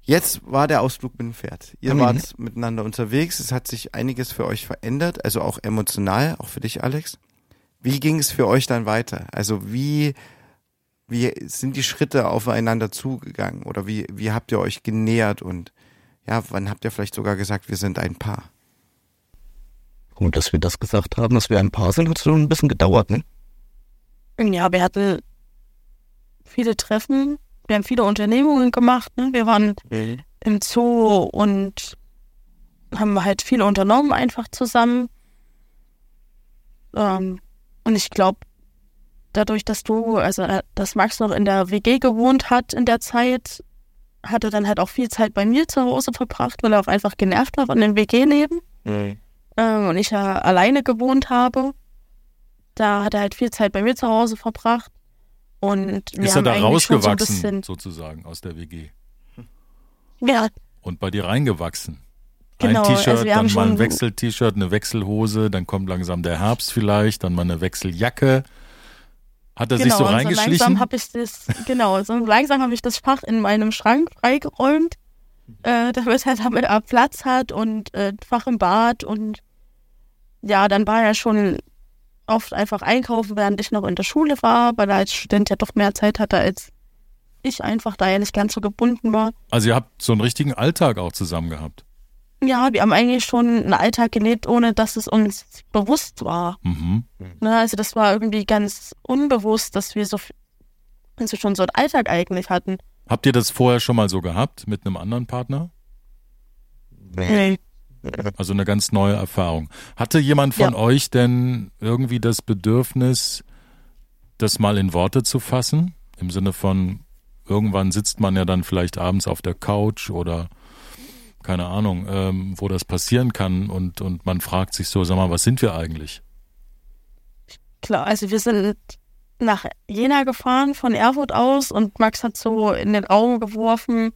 S1: Jetzt war der Ausflug mit dem Pferd. Ihr
S4: Mhm.
S1: wart miteinander unterwegs. Es hat sich einiges für euch verändert, also auch emotional, auch für dich, Alex. Wie ging es für euch dann weiter? Also wie, wie sind die Schritte aufeinander zugegangen? Oder wie, wie habt ihr euch genähert? Und ja, wann habt ihr vielleicht sogar gesagt, wir sind ein Paar?
S4: Und dass wir das gesagt haben, dass wir ein Paar sind, hat schon ein bisschen gedauert, ne?
S3: Ja, wir hatten viele Treffen, wir haben viele Unternehmungen gemacht. Ne? Wir waren im Zoo und haben halt viel unternommen einfach zusammen. Ähm, und ich glaube, dadurch, dass du, also äh, dass Max noch in der WG gewohnt hat in der Zeit, hat er dann halt auch viel Zeit bei mir zu Hause verbracht, weil er auch einfach genervt war von dem WG-Leben. Ähm, und ich ja alleine gewohnt habe. Da hat er halt viel Zeit bei mir zu Hause verbracht. Und wir
S2: Ist er da
S3: so
S2: rausgewachsen,
S3: bisschen,
S2: sozusagen, aus der WG?
S3: ja,
S2: Und bei dir reingewachsen?
S3: Genau,
S2: ein T-Shirt,
S3: also
S2: dann mal ein Wechsel-T-Shirt, eine Wechselhose, dann kommt langsam der Herbst vielleicht, dann mal eine Wechseljacke. Hat er sich
S3: genau,
S2: so
S3: und so
S2: reingeschlichen?
S3: langsam habe ich das, genau, so langsam habe ich das Fach in meinem Schrank freigeräumt, äh, damit er damit er Platz hat und äh, Fach im Bad und ja, dann war er schon oft einfach einkaufen, während ich noch in der Schule war, weil er als Student ja doch mehr Zeit hatte als ich einfach, da er nicht ganz so gebunden war.
S2: also ihr habt so einen richtigen Alltag auch zusammen gehabt.
S3: Ja, wir haben eigentlich schon einen Alltag gelebt, ohne dass es uns bewusst war.
S2: Mhm.
S3: Ne, also das war irgendwie ganz unbewusst, dass wir so also schon so einen Alltag eigentlich hatten.
S2: Habt ihr das vorher schon mal so gehabt mit einem anderen Partner?
S4: Nee.
S2: Also eine ganz neue Erfahrung. Hatte jemand von
S3: Ja.
S2: euch denn irgendwie das Bedürfnis, das mal in Worte zu fassen? Im Sinne von, irgendwann sitzt man ja dann vielleicht abends auf der Couch oder keine Ahnung, ähm, wo das passieren kann und, und man fragt sich so, sag mal, was sind wir eigentlich?
S3: Klar, also wir sind nach Jena gefahren von Erfurt aus und Max hat so in den Raum geworfen,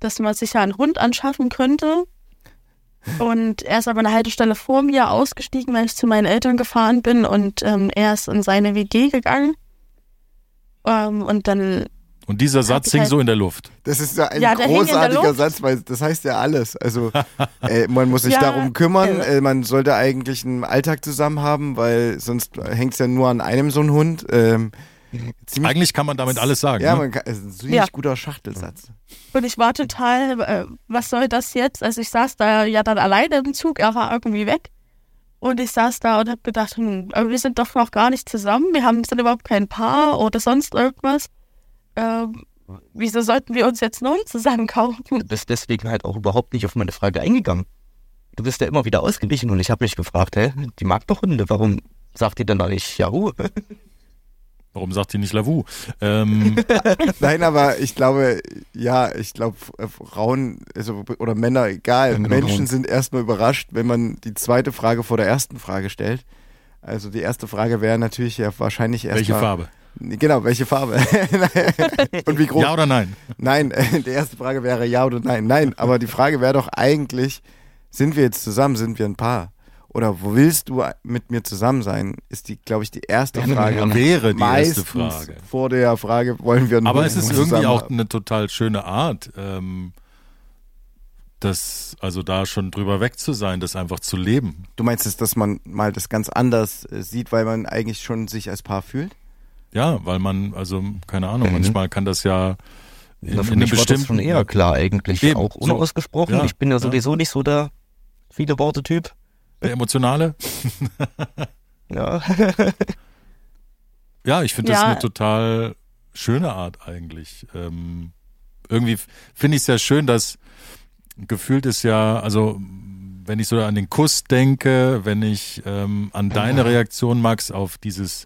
S3: dass man sich ja einen Hund anschaffen könnte. Und er ist aber eine Haltestelle vor mir ausgestiegen, weil ich zu meinen Eltern gefahren bin und ähm, er ist in seine WG gegangen. Ähm, und dann
S2: Und dieser Satz hing so in der Luft.
S1: Das ist ja ein
S3: Ja,
S1: großartiger. Satz, weil das heißt ja alles. Also <laughs> äh, man muss sich
S3: Ja,
S1: darum kümmern,
S3: äh,
S1: man sollte eigentlich einen Alltag zusammen haben, weil sonst hängt es ja nur an einem so ein Hund. Ähm,
S2: Eigentlich kann man damit alles sagen.
S1: ja,
S2: ne?
S1: man kann, ist ein ziemlich
S3: Ja.
S1: guter Schachtelsatz.
S3: Und ich war total, äh, was soll das jetzt? Also ich saß da ja dann alleine im Zug, er war irgendwie weg. Und ich saß da und habe gedacht, hm, wir sind doch noch gar nicht zusammen, wir haben, sind überhaupt kein Paar oder sonst irgendwas. Ähm, wieso sollten wir uns jetzt neu zusammen kaufen?
S4: Du bist deswegen halt auch überhaupt nicht auf meine Frage eingegangen. Du bist ja immer wieder ausgewichen und ich habe mich gefragt, hä, die mag doch Hunde, warum sagt die denn da nicht Yahoo? <laughs>
S2: Warum sagt die nicht Lavu? Ähm, <laughs>
S1: Nein, aber ich glaube, ja, ich glaube, äh, Frauen also, oder Männer, egal,
S4: Ja, genau,
S1: Menschen
S4: Frauen.
S1: sind erstmal überrascht, wenn man die zweite Frage vor der ersten Frage stellt. Also die erste Frage wäre natürlich ja wahrscheinlich erstmal.
S2: welche Farbe?
S1: Genau, welche Farbe? <laughs> Und wie groß?
S2: Ja oder nein?
S1: Nein, äh, die erste Frage wäre ja oder nein. Nein, aber die Frage wäre doch eigentlich, sind wir jetzt zusammen, sind wir ein Paar? Oder wo willst du mit mir zusammen sein? Ist die, glaube ich, die erste
S4: Gerne,
S1: Frage.
S2: Wäre die erste
S1: Meistens
S2: Frage.
S1: vor der Frage, wollen wir
S2: Aber es ist irgendwie auch eine total schöne Art, ähm, das, also da schon drüber weg zu sein, das einfach zu leben.
S1: Du meinst es, dass man mal das ganz anders äh, sieht, weil man eigentlich schon sich als Paar fühlt?
S2: Ja, weil man, also, keine Ahnung,
S4: Mhm.
S2: manchmal kann das ja in,
S4: Na,
S2: in
S4: für
S2: einem
S4: mich war das schon eher klar eigentlich,
S2: Eben,
S4: auch
S2: so.
S4: unausgesprochen.
S2: Ja,
S4: ich bin ja
S2: ja.
S4: sowieso nicht so der viele Worte-Typ.
S2: Der emotionale? <laughs>
S4: Ja.
S2: Ja, ich finde das
S3: Ja.
S2: eine total schöne Art eigentlich. Ähm, irgendwie finde ich es ja schön, dass gefühlt ist ja, also wenn ich so an den Kuss denke, wenn ich ähm, an deine <clears throat> Reaktion, Max, auf dieses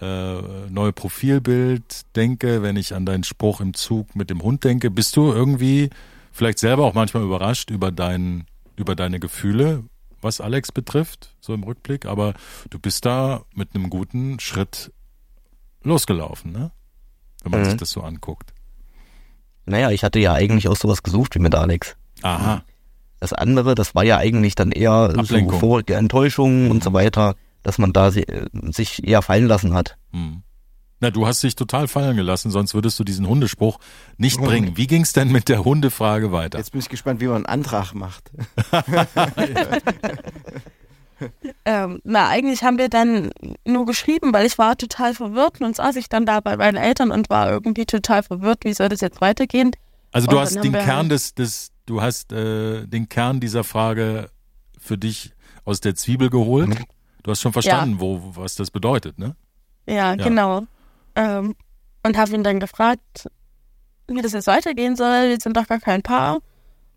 S2: äh, neue Profilbild denke, wenn ich an deinen Spruch im Zug mit dem Hund denke, bist du irgendwie vielleicht selber auch manchmal überrascht über dein, über deine Gefühle, was Alex betrifft, so im Rückblick, aber du bist da mit einem guten Schritt losgelaufen, ne? Wenn man
S4: Mhm.
S2: sich das so anguckt.
S4: Naja, ich hatte ja eigentlich auch sowas gesucht wie mit Alex.
S2: Aha.
S4: Das andere, das war ja eigentlich dann eher so vorige Enttäuschungen und so weiter, dass man da äh, sich eher fallen lassen hat.
S2: Hm. Na, du hast dich total fallen gelassen, sonst würdest du diesen Hundespruch nicht bringen. Wie ging's denn mit der Hundefrage weiter?
S1: Jetzt bin ich gespannt, wie man einen Antrag macht. <laughs>
S3: Ähm, na, eigentlich haben wir dann nur geschrieben, weil ich war total verwirrt und saß ich dann da bei meinen Eltern und war irgendwie total verwirrt, wie soll das jetzt weitergehen?
S2: Also du
S3: Und
S2: hast den Kern
S3: halt-
S2: des, des, du hast äh, den Kern dieser Frage für dich aus der Zwiebel geholt. Du hast schon verstanden, wo, was das bedeutet, ne?
S3: Ja, genau. Ähm, und habe ihn dann gefragt, wie das jetzt weitergehen soll. Wir sind doch gar kein Paar.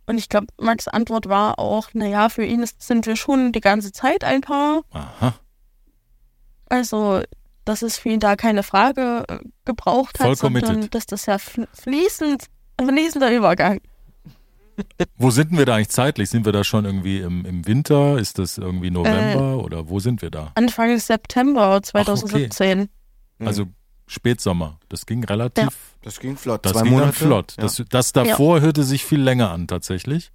S3: Und ich glaube, Max Antwort war auch, naja, für ihn ist, sind wir schon die ganze Zeit ein Paar.
S2: Aha.
S3: Also, dass es für ihn da keine Frage äh, gebraucht hat,
S2: Voll
S3: sondern
S2: committed.
S3: dass das ja fl- fließend, fließender Übergang.
S2: Wo sind wir da eigentlich zeitlich? Sind wir da schon irgendwie im, im Winter? Ist das irgendwie November
S3: Äh.
S2: oder wo sind wir da?
S3: Anfang September 2017.
S2: Also Spätsommer. Das ging relativ,
S1: Das ging flott.
S2: das
S1: Zwei
S2: ging
S1: Monate.
S2: dann flott.
S1: Ja.
S2: Das, das davor hörte sich viel länger an tatsächlich.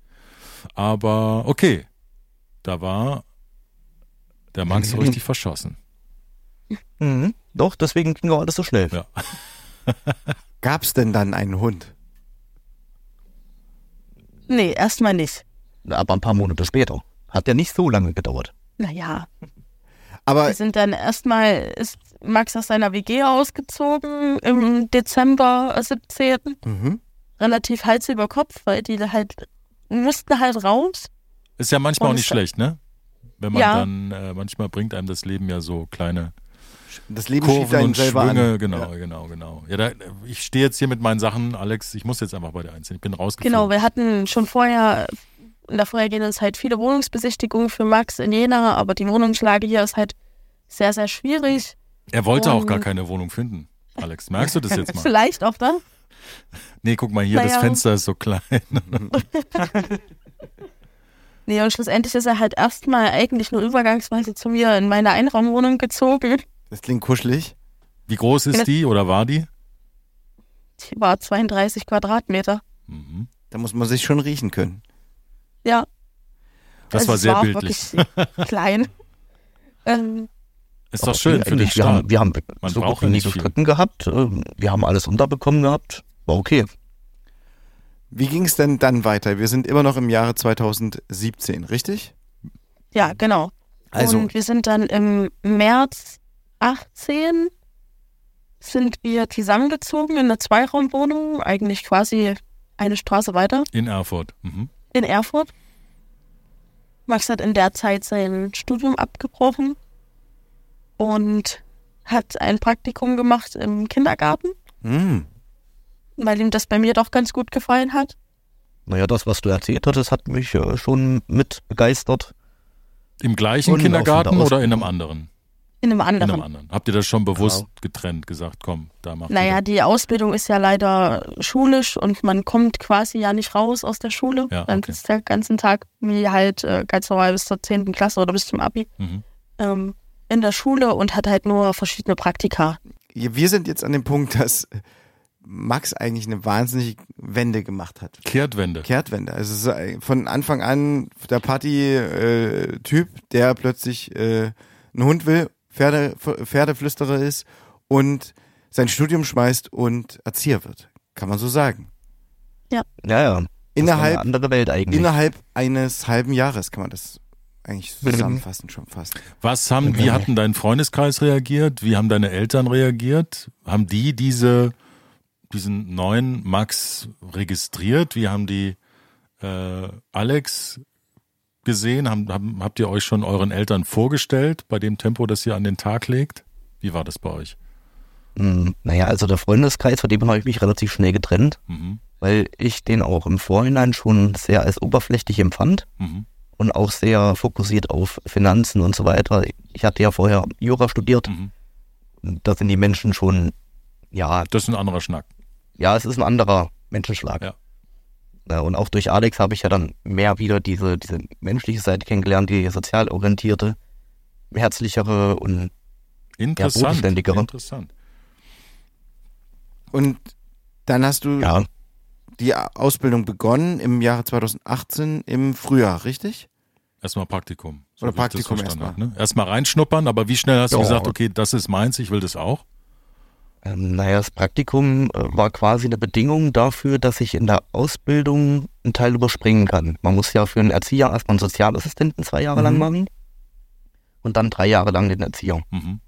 S2: Aber okay, da war der Max so richtig verschossen.
S4: Mhm. Doch, deswegen ging auch alles so schnell.
S2: Ja. <laughs>
S1: Gab's denn dann einen Hund?
S3: Nee, erstmal nicht.
S4: Aber ein paar Monate später. Hat ja nicht so lange gedauert.
S3: Naja,
S1: Aber
S3: wir sind dann erstmal, ist Max aus seiner WG ausgezogen im Dezember 17.
S1: mhm.
S3: Relativ Hals über Kopf, weil die halt mussten halt raus.
S2: Ist ja manchmal auch
S3: Und
S2: nicht
S3: es-
S2: schlecht, ne? Wenn man
S3: Ja.
S2: dann, äh, manchmal bringt einem das Leben ja so kleine
S1: das Leben schiebt
S2: Kurven
S1: einen
S2: und
S1: selber
S2: Schwünge,
S1: an.
S2: genau,
S1: Ja.
S2: genau, genau. Ja, da, ich stehe jetzt hier mit meinen Sachen, Alex, ich muss jetzt einfach bei dir einziehen. Ich bin rausgeflogen.
S3: Genau, wir hatten schon vorher, in der vorhergehenden Zeit viele Wohnungsbesichtigungen für Max in Jena, aber die Wohnungslage hier ist halt sehr, sehr schwierig.
S2: er wollte auch gar
S3: und-
S2: keine Wohnung finden. Alex, merkst du das jetzt <laughs> mal?
S3: Vielleicht auch dann.
S2: Nee, guck mal hier, das
S3: Naja.
S2: Fenster ist so klein. <laughs>
S3: Nee, und schlussendlich ist er halt erstmal eigentlich nur übergangsweise zu mir in meine Einraumwohnung gezogen.
S1: Das klingt kuschelig.
S2: Wie groß ist die oder war die?
S3: Die war 32 Quadratmeter.
S2: Mhm.
S1: Da muss man sich schon riechen können.
S3: Ja.
S2: Das
S3: also
S2: war sehr
S3: auch
S2: bildlich.
S3: wirklich klein. <laughs> ähm,
S2: Ist doch schön für den
S4: Eigentlich, wir haben, wir haben
S2: Man
S4: so gut wie nie
S2: nicht
S4: so. Stritten gehabt. äh, Wir haben alles unterbekommen gehabt. War okay.
S1: Wie ging es denn dann weiter? Wir sind immer noch im Jahre 2017, richtig?
S3: ja, genau.
S1: Also,
S3: Und wir sind dann im März 18 sind wir zusammengezogen in eine Zweiraumwohnung, eigentlich quasi eine Straße weiter
S2: In Erfurt. Mhm.
S3: in Erfurt. Max hat in der Zeit sein Studium abgebrochen und hat ein Praktikum gemacht im Kindergarten,
S1: hm,
S3: weil ihm das bei mir doch ganz gut gefallen hat.
S4: Naja, das, was du erzählt hattest, hat mich äh, schon mit begeistert.
S2: Im gleichen
S4: Und
S2: Kindergarten
S4: der
S2: oder in einem anderen?
S3: In einem
S2: In
S3: anderen.
S2: einem anderen. Habt ihr das schon bewusst
S4: Genau.
S2: getrennt, gesagt, komm, da macht
S3: Naja,
S2: ihr
S3: die Ausbildung ist ja leider schulisch und man kommt quasi ja nicht raus aus der Schule.
S2: Ja,
S3: Dann
S2: okay.
S3: ist der ganzen Tag wie halt äh, ganz normal bis zur 10. Klasse oder bis zum Abi
S2: Mhm.
S3: ähm, in der Schule und hat halt nur verschiedene Praktika.
S1: wir sind jetzt an dem Punkt, dass Max eigentlich eine wahnsinnige Wende gemacht hat.
S2: Kehrtwende.
S1: Kehrtwende. Also es ist äh, von Anfang an der Party-Typ, der plötzlich äh, einen Hund will, Pferde, Pferdeflüsterer ist und sein Studium schmeißt und Erzieher wird. Kann man so sagen.
S4: Ja, ja. Das war eine
S1: Innerhalb,
S4: andere Welt eigentlich.
S1: innerhalb eines halben Jahres kann man das eigentlich zusammenfassen schon fast.
S2: Was haben, wie hat denn dein Freundeskreis reagiert? Wie haben deine Eltern reagiert? Haben die diese, diesen neuen Max registriert? Wie haben die äh, Alex gesehen? Haben, haben, habt ihr euch schon euren Eltern vorgestellt bei dem Tempo, das ihr an den Tag legt? Wie war das bei euch?
S4: Hm, Naja, also der Freundeskreis, von dem habe ich mich relativ schnell getrennt,
S2: Mhm.
S4: weil ich den auch im Vorhinein schon sehr als oberflächlich empfand
S2: Mhm.
S4: und auch sehr fokussiert auf Finanzen und so weiter. Ich hatte ja vorher Jura studiert.
S2: Mhm.
S4: Da sind die Menschen schon, ja,
S2: Das ist ein anderer Schnack.
S4: ja, es ist ein anderer Menschenschlag.
S2: Ja.
S4: Ja, und auch durch Alex habe ich ja dann mehr wieder diese, diese menschliche Seite kennengelernt, die sozial orientierte, herzlichere und
S2: Interessant.
S4: bodenständigere.
S2: Interessant.
S1: Und dann hast du
S4: ja,
S1: die Ausbildung begonnen im Jahre 2018 im Frühjahr, richtig?
S2: Erstmal Praktikum.
S1: Oder
S2: ich das
S1: Praktikum erstmal.
S2: Ne? Erstmal reinschnuppern, aber wie schnell hast du
S4: Ja.
S2: gesagt, okay, das ist meins, ich will das auch?
S4: Ähm, naja, das Praktikum äh, war quasi eine Bedingung dafür, dass ich in der Ausbildung einen Teil überspringen kann. Man muss ja für einen Erzieher erstmal einen Sozialassistenten zwei Jahre lang
S1: Mhm.
S4: machen und dann drei Jahre lang den Erzieher.
S2: Mhm.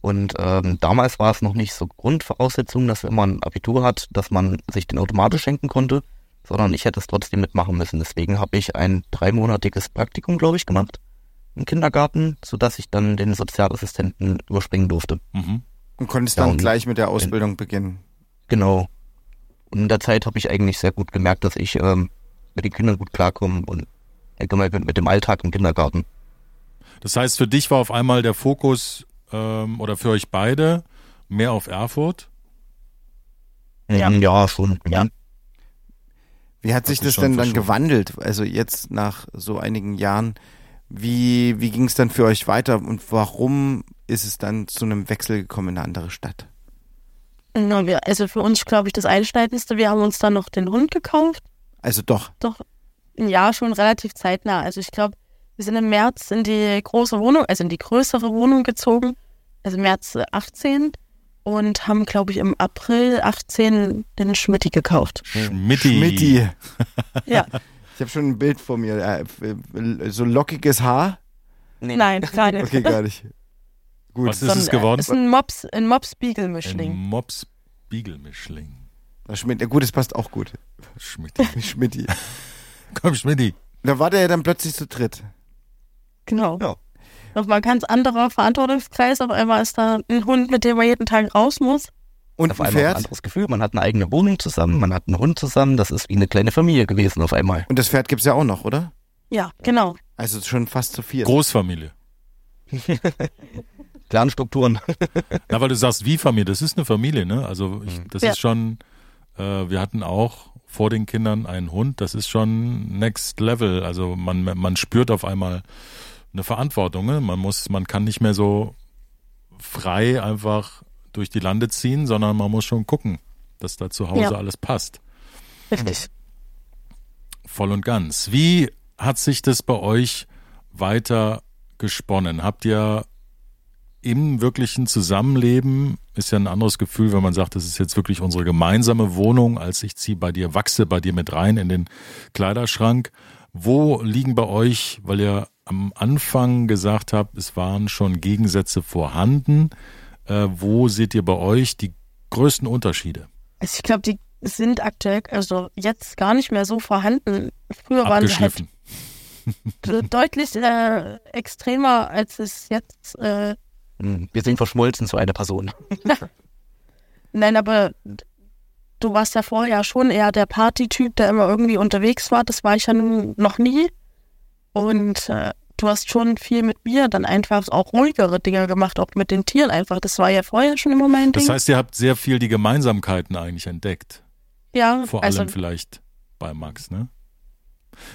S4: Und ähm, damals war es noch nicht so Grundvoraussetzung, dass wenn man ein Abitur hat, dass man sich den automatisch schenken konnte, sondern ich hätte es trotzdem mitmachen müssen. Deswegen habe ich ein dreimonatiges Praktikum, glaube ich, gemacht im Kindergarten, sodass ich dann den Sozialassistenten überspringen durfte.
S2: Mhm.
S1: Und konntest
S4: Ja,
S1: dann
S4: und-
S1: gleich mit der Ausbildung beginnen.
S4: Genau. Und in der Zeit habe ich eigentlich sehr gut gemerkt, dass ich ähm, mit den Kindern gut klarkomme und allgemein mit, mit dem Alltag im Kindergarten.
S2: Das heißt, für dich war auf einmal der Fokus ähm, oder für euch beide mehr auf Erfurt.
S3: Ja.
S4: Mhm, ja schon.
S3: Ja.
S1: Wie hat sich das
S2: schon
S1: denn dann gewandelt? Also jetzt nach so einigen Jahren, wie, wie ging es dann für euch weiter und warum ist es dann zu einem Wechsel gekommen in eine andere Stadt?
S3: Also für uns, glaube ich, das Einschneidendste, wir haben uns dann noch den Hund gekauft.
S1: Also doch.
S3: Doch, ja, schon relativ zeitnah. Also ich glaube, wir sind im März in die große Wohnung, also in die größere Wohnung gezogen, also März äh, 18 und haben, glaube ich, im April 18 den Schmitti gekauft.
S2: Schmitti.
S1: Schmidti.
S3: Ja, <laughs>
S1: Ich habe schon ein Bild vor mir. Äh, äh, so lockiges Haar?
S3: nein, keine.
S1: Okay, gar nicht. Gut.
S2: Was ist
S3: So ein,
S2: es geworden?
S3: Ist ein Mops, ein
S2: Ein
S3: Mops-Beagle-Mischling.
S2: Mops Beagle-Mischling.
S1: Das Schmidt, ja, gut, das passt auch gut.
S2: Schmitti. <laughs>
S1: Schmidti.
S2: Komm, Schmitti.
S1: Da war der ja dann plötzlich zu dritt.
S3: Genau.
S4: Ja.
S3: Nochmal ein ganz anderer Verantwortungskreis. Auf einmal ist da ein Hund, mit dem man jeden Tag raus muss.
S1: Und
S4: Auf
S1: ein
S4: einmal ein
S1: Pferd.
S4: anderes Gefühl. Man hat eine eigene Wohnung zusammen, man hat einen Hund zusammen. Das ist wie eine kleine Familie gewesen auf einmal.
S1: Und das Pferd gibt's ja auch noch, oder?
S3: Ja, genau.
S1: Also schon fast zu viert.
S2: Großfamilie. <laughs>
S4: Clanstrukturen. <laughs>
S2: Na, weil du sagst, wie Familie, das ist eine Familie, ne? Also ich, das
S3: Ja.
S2: ist schon, äh, wir hatten auch vor den Kindern einen Hund, das ist schon next level. Also man, man spürt auf einmal eine Verantwortung, ne? Man muss, man kann nicht mehr so frei einfach durch die Lande ziehen, sondern man muss schon gucken, dass da zu Hause
S3: Ja.
S2: alles passt.
S3: Richtig.
S2: Voll und ganz. Wie hat sich das bei euch weiter gesponnen? Habt ihr im wirklichen Zusammenleben, ist ja ein anderes Gefühl, wenn man sagt, das ist jetzt wirklich unsere gemeinsame Wohnung, als ich ziehe bei dir, wachse bei dir mit rein in den Kleiderschrank. Wo liegen bei euch, weil ihr am Anfang gesagt habt, es waren schon Gegensätze vorhanden, äh, wo seht ihr bei euch die größten Unterschiede?
S3: Also ich glaube, die sind aktuell, also jetzt gar nicht mehr so vorhanden. Früher waren sie halt <laughs> deutlich äh, extremer, als es jetzt. Äh,
S4: Hm, Wir sind verschmolzen zu einer Person. <laughs>
S3: nein, aber du warst ja vorher schon eher der Partytyp, der immer irgendwie unterwegs war. Das war ich ja nun noch nie. Und äh, du hast schon viel mit mir dann einfach auch ruhigere Dinge gemacht, auch mit den Tieren einfach. Das war ja vorher schon immer mein Ding.
S2: Das heißt, ihr habt sehr viel die Gemeinsamkeiten eigentlich entdeckt.
S3: ja,
S2: Vor
S3: also
S2: allem vielleicht bei Max, ne?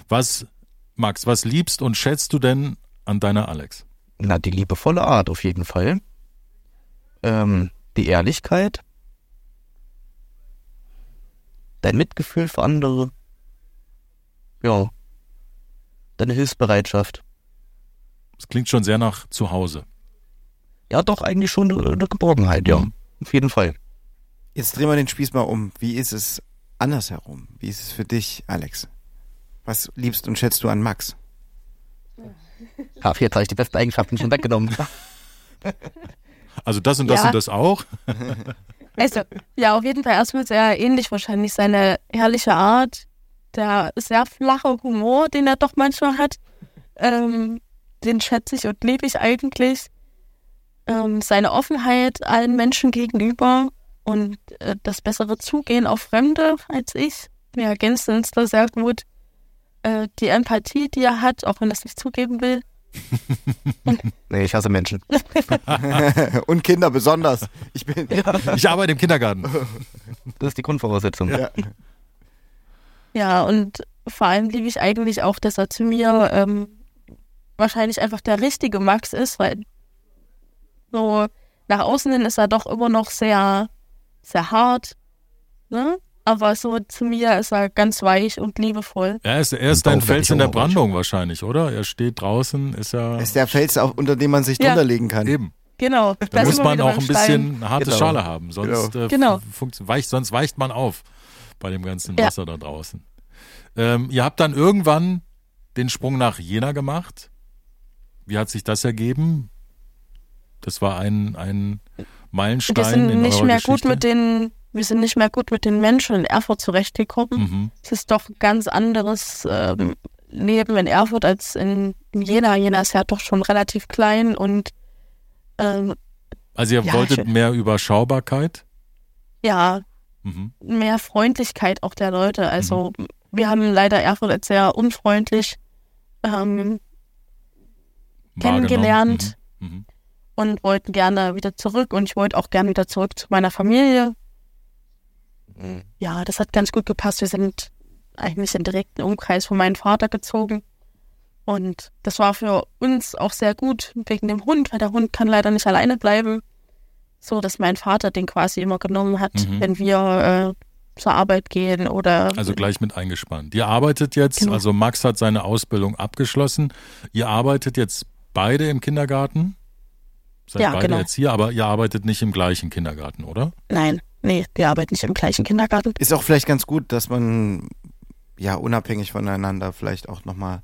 S2: Was, Max, was liebst und schätzt du denn an deiner Alex?
S4: Na, die liebevolle Art auf jeden Fall. Ähm, die Ehrlichkeit. Dein Mitgefühl für andere. Ja. Deine Hilfsbereitschaft.
S2: Das klingt schon sehr nach zu Hause.
S4: Ja, doch, eigentlich schon eine, Geborgenheit, ja.
S2: Mhm.
S4: Auf jeden Fall.
S1: Jetzt drehen wir den Spieß mal um. Wie ist es andersherum? Wie ist es für dich, Alex? Was liebst und schätzt du an Max?
S4: Ja, jetzt habe ich die besten Eigenschaften schon weggenommen. <laughs>
S2: Also das und das
S3: Ja.
S2: und das auch. <laughs>
S3: Also, ja, auf jeden Fall erstmal sehr ähnlich wahrscheinlich seine ehrliche Art, der sehr flache Humor, den er doch manchmal hat. Ähm, den schätze ich und liebe ich eigentlich. Ähm, seine Offenheit allen Menschen gegenüber und äh, das bessere Zugehen auf Fremde als ich. Wir ergänzen uns da sehr gut. Äh, die Empathie, die er hat, auch wenn er es nicht zugeben will. <laughs>
S4: Nee, ich hasse Menschen. <laughs> <laughs>
S1: und Kinder besonders. Ich bin.
S2: Ich arbeite im Kindergarten.
S4: Das ist die Grundvoraussetzung.
S1: Ja.
S3: Ja, und vor allem liebe ich eigentlich auch, dass er zu mir ähm, wahrscheinlich einfach der richtige Max ist, weil so nach außen hin ist er doch immer noch sehr, sehr hart. Ne? aber so zu mir ist er ganz weich und liebevoll.
S2: Er ist, er ist
S4: werd
S2: Fels in der. Brandung wahrscheinlich, oder? Er steht draußen, ist ja
S1: ist der Fels, auch, unter dem man sich
S3: Ja.
S1: drunter legen kann.
S2: eben.
S3: Genau.
S2: Da muss man auch ein
S3: Stein.
S2: bisschen eine harte
S4: Genau.
S2: Schale haben, sonst, äh,
S3: Genau.
S2: weicht, sonst weicht man auf bei dem ganzen
S3: Ja.
S2: Wasser da draußen. Ähm, ihr habt dann irgendwann den Sprung nach Jena gemacht. Wie hat sich das ergeben? Das war ein, ein Meilenstein
S3: Wir sind
S2: in
S3: nicht mehr
S2: Geschichte.
S3: gut mit den, wir sind nicht mehr gut mit den Menschen in Erfurt zurechtgekommen.
S2: Mhm.
S3: Es ist doch ein ganz anderes ähm, Leben in Erfurt als in Jena. Jena ist ja doch schon relativ klein und ähm,
S2: Also ihr
S3: Ja,
S2: wolltet
S3: schön.
S2: mehr Überschaubarkeit.
S3: ja,
S2: Mhm.
S3: mehr Freundlichkeit auch der Leute. Also wir haben leider Erfurt als sehr unfreundlich ähm, Kennengelernt.
S2: Mhm. Mhm.
S3: und wollten gerne wieder zurück und ich wollte auch gerne wieder zurück zu meiner Familie.
S4: Mhm.
S3: Ja, das hat ganz gut gepasst. Wir sind eigentlich im direkten Umkreis von meinem Vater gezogen. Und das war für uns auch sehr gut wegen dem Hund, weil der Hund kann leider nicht alleine bleiben. So, dass mein Vater den quasi immer genommen hat,
S2: Mhm.
S3: wenn wir äh, zur Arbeit gehen oder
S2: Also gleich mit eingespannt. Ihr arbeitet jetzt,
S3: Genau.
S2: also Max hat seine Ausbildung abgeschlossen. Ihr arbeitet jetzt beide im Kindergarten? Seid
S3: Ja,
S2: beide
S3: genau.
S2: jetzt hier, aber ihr arbeitet nicht im gleichen Kindergarten, oder?
S3: nein, nee, wir arbeiten nicht im gleichen Kindergarten.
S1: Ist auch vielleicht ganz gut, dass man ja unabhängig voneinander vielleicht auch nochmal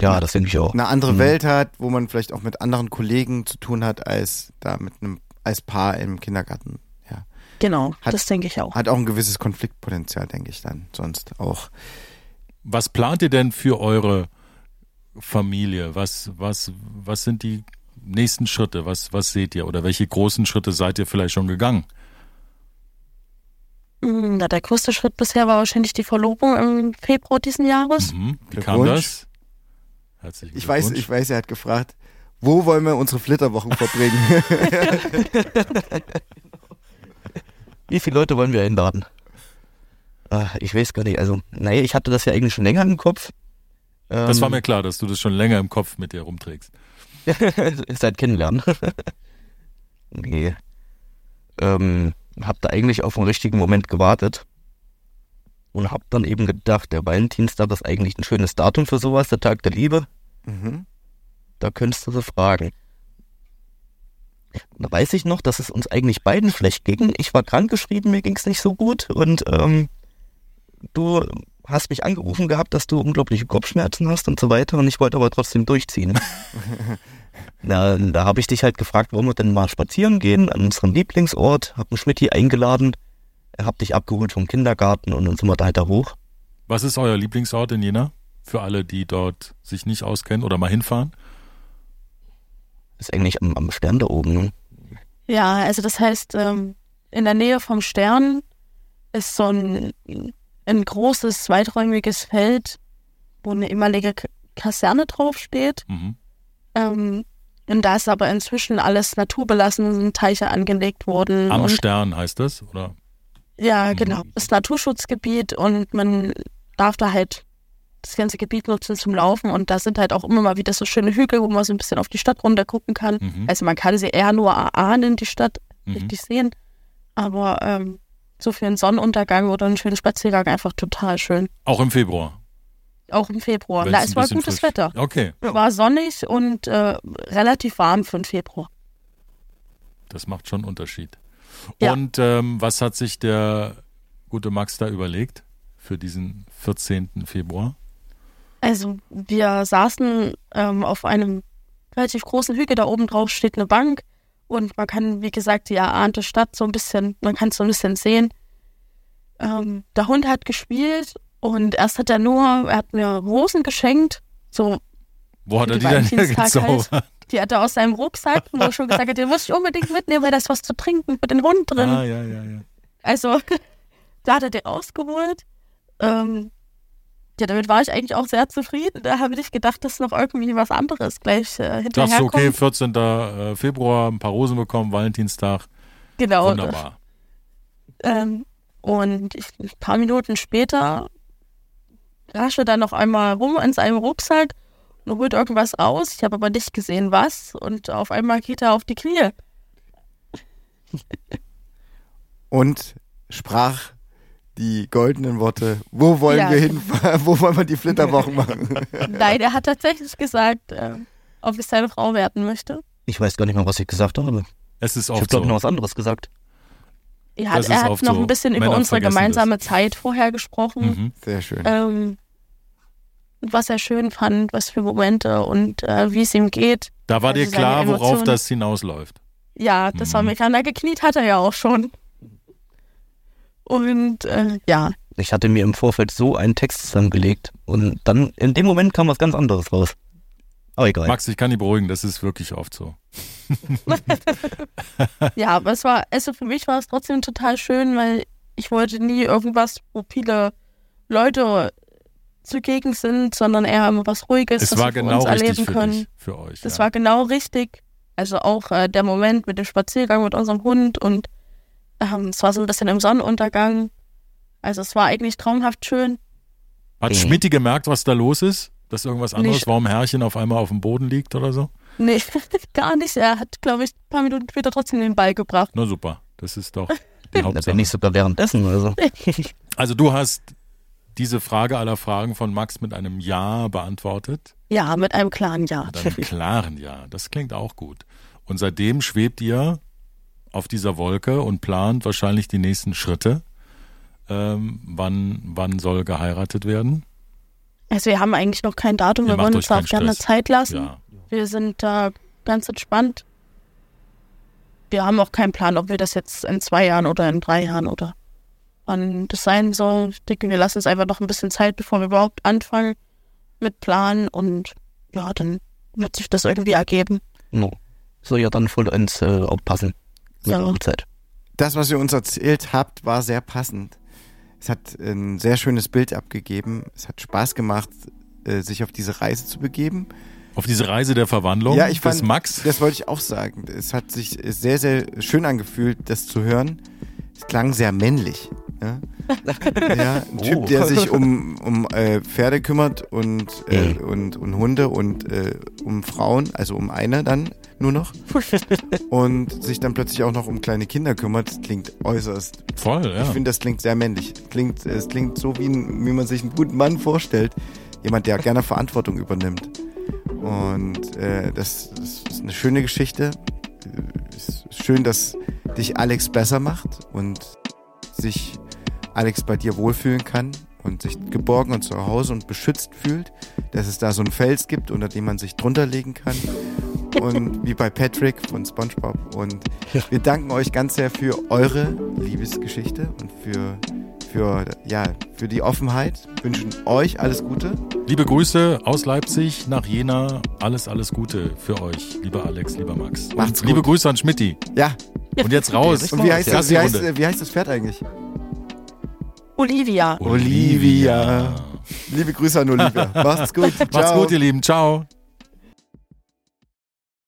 S4: Ja, das denke ich auch.
S1: eine andere
S4: Mhm.
S1: Welt hat, wo man vielleicht auch mit anderen Kollegen zu tun hat, als da mit einem als Paar im Kindergarten. Ja.
S3: Genau,
S1: Hat-
S3: das denke ich auch.
S1: Hat auch ein gewisses Konfliktpotenzial, denke ich dann. Sonst auch.
S2: Was plant ihr denn für eure Familie? Was, was, was sind die nächsten Schritte? Was, was seht ihr? Oder welche großen Schritte seid ihr vielleicht schon gegangen?
S3: Mm, Na, der größte Schritt bisher war wahrscheinlich die Verlobung im Februar diesen Jahres.
S2: Mhm. Wie kam das? Herzlichen
S1: Ich weiß,
S2: Glückwunsch.
S1: ich weiß, er hat gefragt, wo wollen wir unsere Flitterwochen verbringen? <laughs>
S4: Wie viele Leute wollen wir einladen? Ah, ich weiß gar nicht. Also, naja, ich hatte das ja eigentlich schon länger im Kopf.
S2: Das
S4: Ähm,
S2: war mir klar, dass du das schon länger im Kopf mit dir rumträgst. <laughs>
S4: seit kennenlernen. <laughs> nee. Ähm, hab da eigentlich auf den richtigen Moment gewartet. Und hab dann eben gedacht, der Valentinstag ist eigentlich ein schönes Datum für sowas, der Tag der Liebe.
S1: mhm.
S4: Da könntest du sie fragen. Da weiß ich noch, dass es uns eigentlich beiden schlecht ging. Ich war krankgeschrieben, mir ging's nicht so gut. Und ähm, du hast mich angerufen gehabt, dass du unglaubliche Kopfschmerzen hast und so weiter. Und ich wollte aber trotzdem durchziehen. <laughs> Na, da habe ich dich halt gefragt, wollen wir denn mal spazieren gehen an unserem Lieblingsort. Hab einen Schmidti eingeladen. Er hab dich abgeholt vom Kindergarten und dann sind wir da weiter hoch.
S2: Was ist euer Lieblingsort in Jena? Für alle, die dort sich nicht auskennen oder mal hinfahren?
S4: Ist eigentlich am, am Stern da oben. Ne?
S3: Ja, also das heißt, ähm, in der Nähe vom Stern ist so ein, ein großes, weiträumiges Feld, wo eine ehemalige Kaserne draufsteht.
S2: Mhm.
S3: Ähm, und da ist aber inzwischen alles naturbelassen, sind Teiche angelegt worden.
S2: Am Stern heißt das, oder?
S3: ja,
S2: Mhm.
S3: genau. Das ist Naturschutzgebiet und man darf da halt das ganze Gebiet nutzen zum Laufen und da sind halt auch immer mal wieder so schöne Hügel, wo man so ein bisschen auf die Stadt runter gucken kann.
S2: Mhm.
S3: Also man kann sie eher nur erahnen, die Stadt,
S2: Mhm.
S3: richtig sehen. Aber ähm, so für einen Sonnenuntergang oder einen schönen Spaziergang einfach total schön.
S2: Auch im Februar.
S3: Auch im Februar.
S2: Wenn's
S3: Na, es war gutes
S2: frisch-
S3: Wetter.
S2: Okay,
S3: War sonnig und äh, relativ warm für den Februar.
S2: das macht schon einen Unterschied.
S3: Ja.
S2: Und ähm, was hat sich der gute Max da überlegt für diesen 14. Februar?
S3: Also wir saßen ähm, auf einem relativ großen Hügel, da oben drauf steht eine Bank und man kann, wie gesagt, die erahnte Stadt so ein bisschen, man kann es so ein bisschen sehen. Ähm, der Hund hat gespielt und erst hat er nur, er hat mir Rosen geschenkt, so
S2: Wo hat er
S3: Die
S2: denn hergezaubert?
S3: Die hat er aus seinem Rucksack, wo er schon gesagt hat, den muss ich unbedingt mitnehmen, weil da ist was zu trinken für den Hund drin.
S2: Ah, ja, ja, ja.
S3: Also, <laughs> da hat er den rausgeholt. Ähm, ja, damit war ich eigentlich auch sehr zufrieden. Da habe ich gedacht, dass noch irgendwie was anderes gleich äh, hinterherkommt.
S2: okay, 14. äh, Februar, ein paar Rosen bekommen, Valentinstag,
S3: genau.
S2: wunderbar.
S3: Ähm, und ich, ein paar Minuten später rasche dann noch einmal rum an seinem Rucksack und holt irgendwas raus. Ich habe aber nicht gesehen, was. Und auf einmal geht er auf die Knie.
S1: Und sprach die goldenen Worte. Wo wollen
S3: Ja.
S1: wir hinfahren? Wo wollen wir die Flitterwochen machen? <laughs>
S3: Nein, er hat tatsächlich gesagt, äh, ob ich seine Frau werden möchte.
S4: Ich weiß gar nicht mehr, was ich gesagt habe.
S2: Es ist
S4: Ich habe,
S2: oft
S4: glaube
S2: so.
S4: ich, noch was anderes gesagt.
S3: Er hat,
S2: Das
S3: er hat
S2: oft
S3: noch
S2: so.
S3: ein bisschen über
S2: Männer
S3: unsere
S2: vergessen
S3: gemeinsame Zeit vorher gesprochen.
S2: Mhm.
S1: Sehr schön.
S3: Ähm, was er schön fand, was für Momente und äh, wie es ihm geht.
S2: Da war
S3: Also
S2: dir klar, worauf das hinausläuft.
S3: Ja, das war
S2: Mhm.
S3: mega. gekniet hat er ja auch schon. Und äh, ja,
S4: Ich hatte mir im Vorfeld so einen Text zusammengelegt und dann in dem Moment kam was ganz anderes raus. Aber egal.
S2: Max, ich kann dich beruhigen, das ist wirklich oft so. <laughs>
S3: ja, aber es war, also für mich war es trotzdem total schön, weil ich wollte nie irgendwas, wo viele Leute zugegen sind, sondern eher immer was Ruhiges,
S2: Es
S3: was
S2: war
S3: wir
S2: genau
S3: uns erleben
S2: für
S3: können.
S2: dich, für euch.
S3: Das
S2: ja.
S3: war genau richtig. Also auch äh, der Moment mit dem Spaziergang mit unserem Hund und ähm, es war so ein bisschen im Sonnenuntergang. Also es war eigentlich traumhaft schön.
S2: Hat. Schmidti gemerkt, was da los ist? Dass irgendwas anderes,
S3: Nicht.
S2: warum Herrchen auf einmal auf dem Boden liegt oder so?
S3: Nee, <laughs> gar nicht. Er hat, glaube ich, ein paar Minuten später trotzdem den Ball gebracht.
S2: Na super, das ist doch die <laughs>
S4: Da
S2: Hauptsache.
S4: bin ich sogar währenddessen oder so. <laughs>
S2: Also du hast diese Frage aller Fragen von Max mit einem Ja beantwortet.
S3: Ja, mit einem klaren Ja.
S2: Mit einem klaren Ja. Das klingt auch gut. Und seitdem schwebt ihr auf dieser Wolke und plant wahrscheinlich die nächsten Schritte. Ähm, wann, wann soll geheiratet werden?
S3: Also wir haben eigentlich noch kein Datum.
S2: Ihr
S3: Wir wollen uns da auch gerne. Zeit lassen.
S2: Ja.
S3: Wir sind da ganz entspannt. Wir haben auch keinen Plan, ob wir das jetzt in zwei Jahren oder in drei Jahren oder wann das sein soll. Ich denke, wir lassen uns einfach noch ein bisschen Zeit, bevor wir überhaupt anfangen mit Planen und ja, dann wird sich das irgendwie ergeben.
S4: No. Soll ja dann vollends äh, auch
S3: Ja.
S4: der Hochzeit.
S1: Das, was ihr uns erzählt habt, war sehr passend. Es hat ein sehr schönes Bild abgegeben. Es hat Spaß gemacht, äh, sich auf diese Reise zu begeben.
S2: Auf diese Reise der Verwandlung
S1: Ja, ich
S2: des
S1: fand-
S2: Max.
S1: Das wollte ich auch sagen. Es hat sich sehr, sehr schön angefühlt, das zu hören. Es klang sehr männlich. Ja, <laughs> ja ein Typ,
S4: Oh.
S1: der sich um, um äh, Pferde kümmert und, äh, und, und Hunde und äh, um Frauen, also um eine dann nur noch. <laughs> Und sich dann plötzlich auch noch um kleine Kinder kümmert. Das klingt äußerst
S2: Voll, ja.
S1: Ich finde, das klingt sehr männlich. Klingt, es klingt so, wie, ein, wie man sich einen guten Mann vorstellt. Jemand, der gerne Verantwortung übernimmt. Und äh, das, das ist eine schöne Geschichte. Es ist schön, dass dich Alex besser macht und sich Alex bei dir wohlfühlen kann und sich geborgen und zu Hause und beschützt fühlt. Dass es da so einen Fels gibt, unter dem man sich drunter legen kann. Und wie bei Patrick von SpongeBob. Und wir danken euch ganz sehr für eure Liebesgeschichte und für, für, ja, für die Offenheit. Wünschen euch alles Gute.
S2: Liebe Grüße aus Leipzig nach Jena. Alles, alles Gute für euch, lieber Alex, lieber Max.
S1: Macht's
S2: Und liebe
S1: gut.
S2: Grüße an Schmidti.
S1: Ja,
S2: Und jetzt raus.
S1: und wie heißt,
S2: Gassi
S1: wie, heißt, wie heißt das Pferd eigentlich?
S3: Olivia.
S1: Olivia. Liebe Grüße an Olivia. <laughs> Macht's gut.
S2: Macht's
S1: Ciao.
S2: gut, ihr Lieben. Ciao.